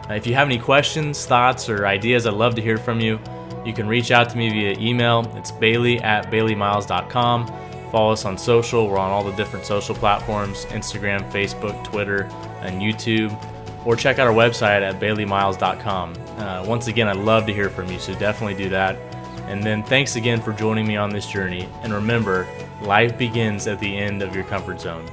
Uh, if you have any questions, thoughts, or ideas, I'd love to hear from you. You can reach out to me via email. It's bailey at baileymiles.com. Follow us on social. We're on all the different social platforms Instagram, Facebook, Twitter, and YouTube or check out our website at baileymiles.com. Uh, once again, I'd love to hear from you, so definitely do that. And then thanks again for joining me on this journey. And remember, life begins at the end of your comfort zone.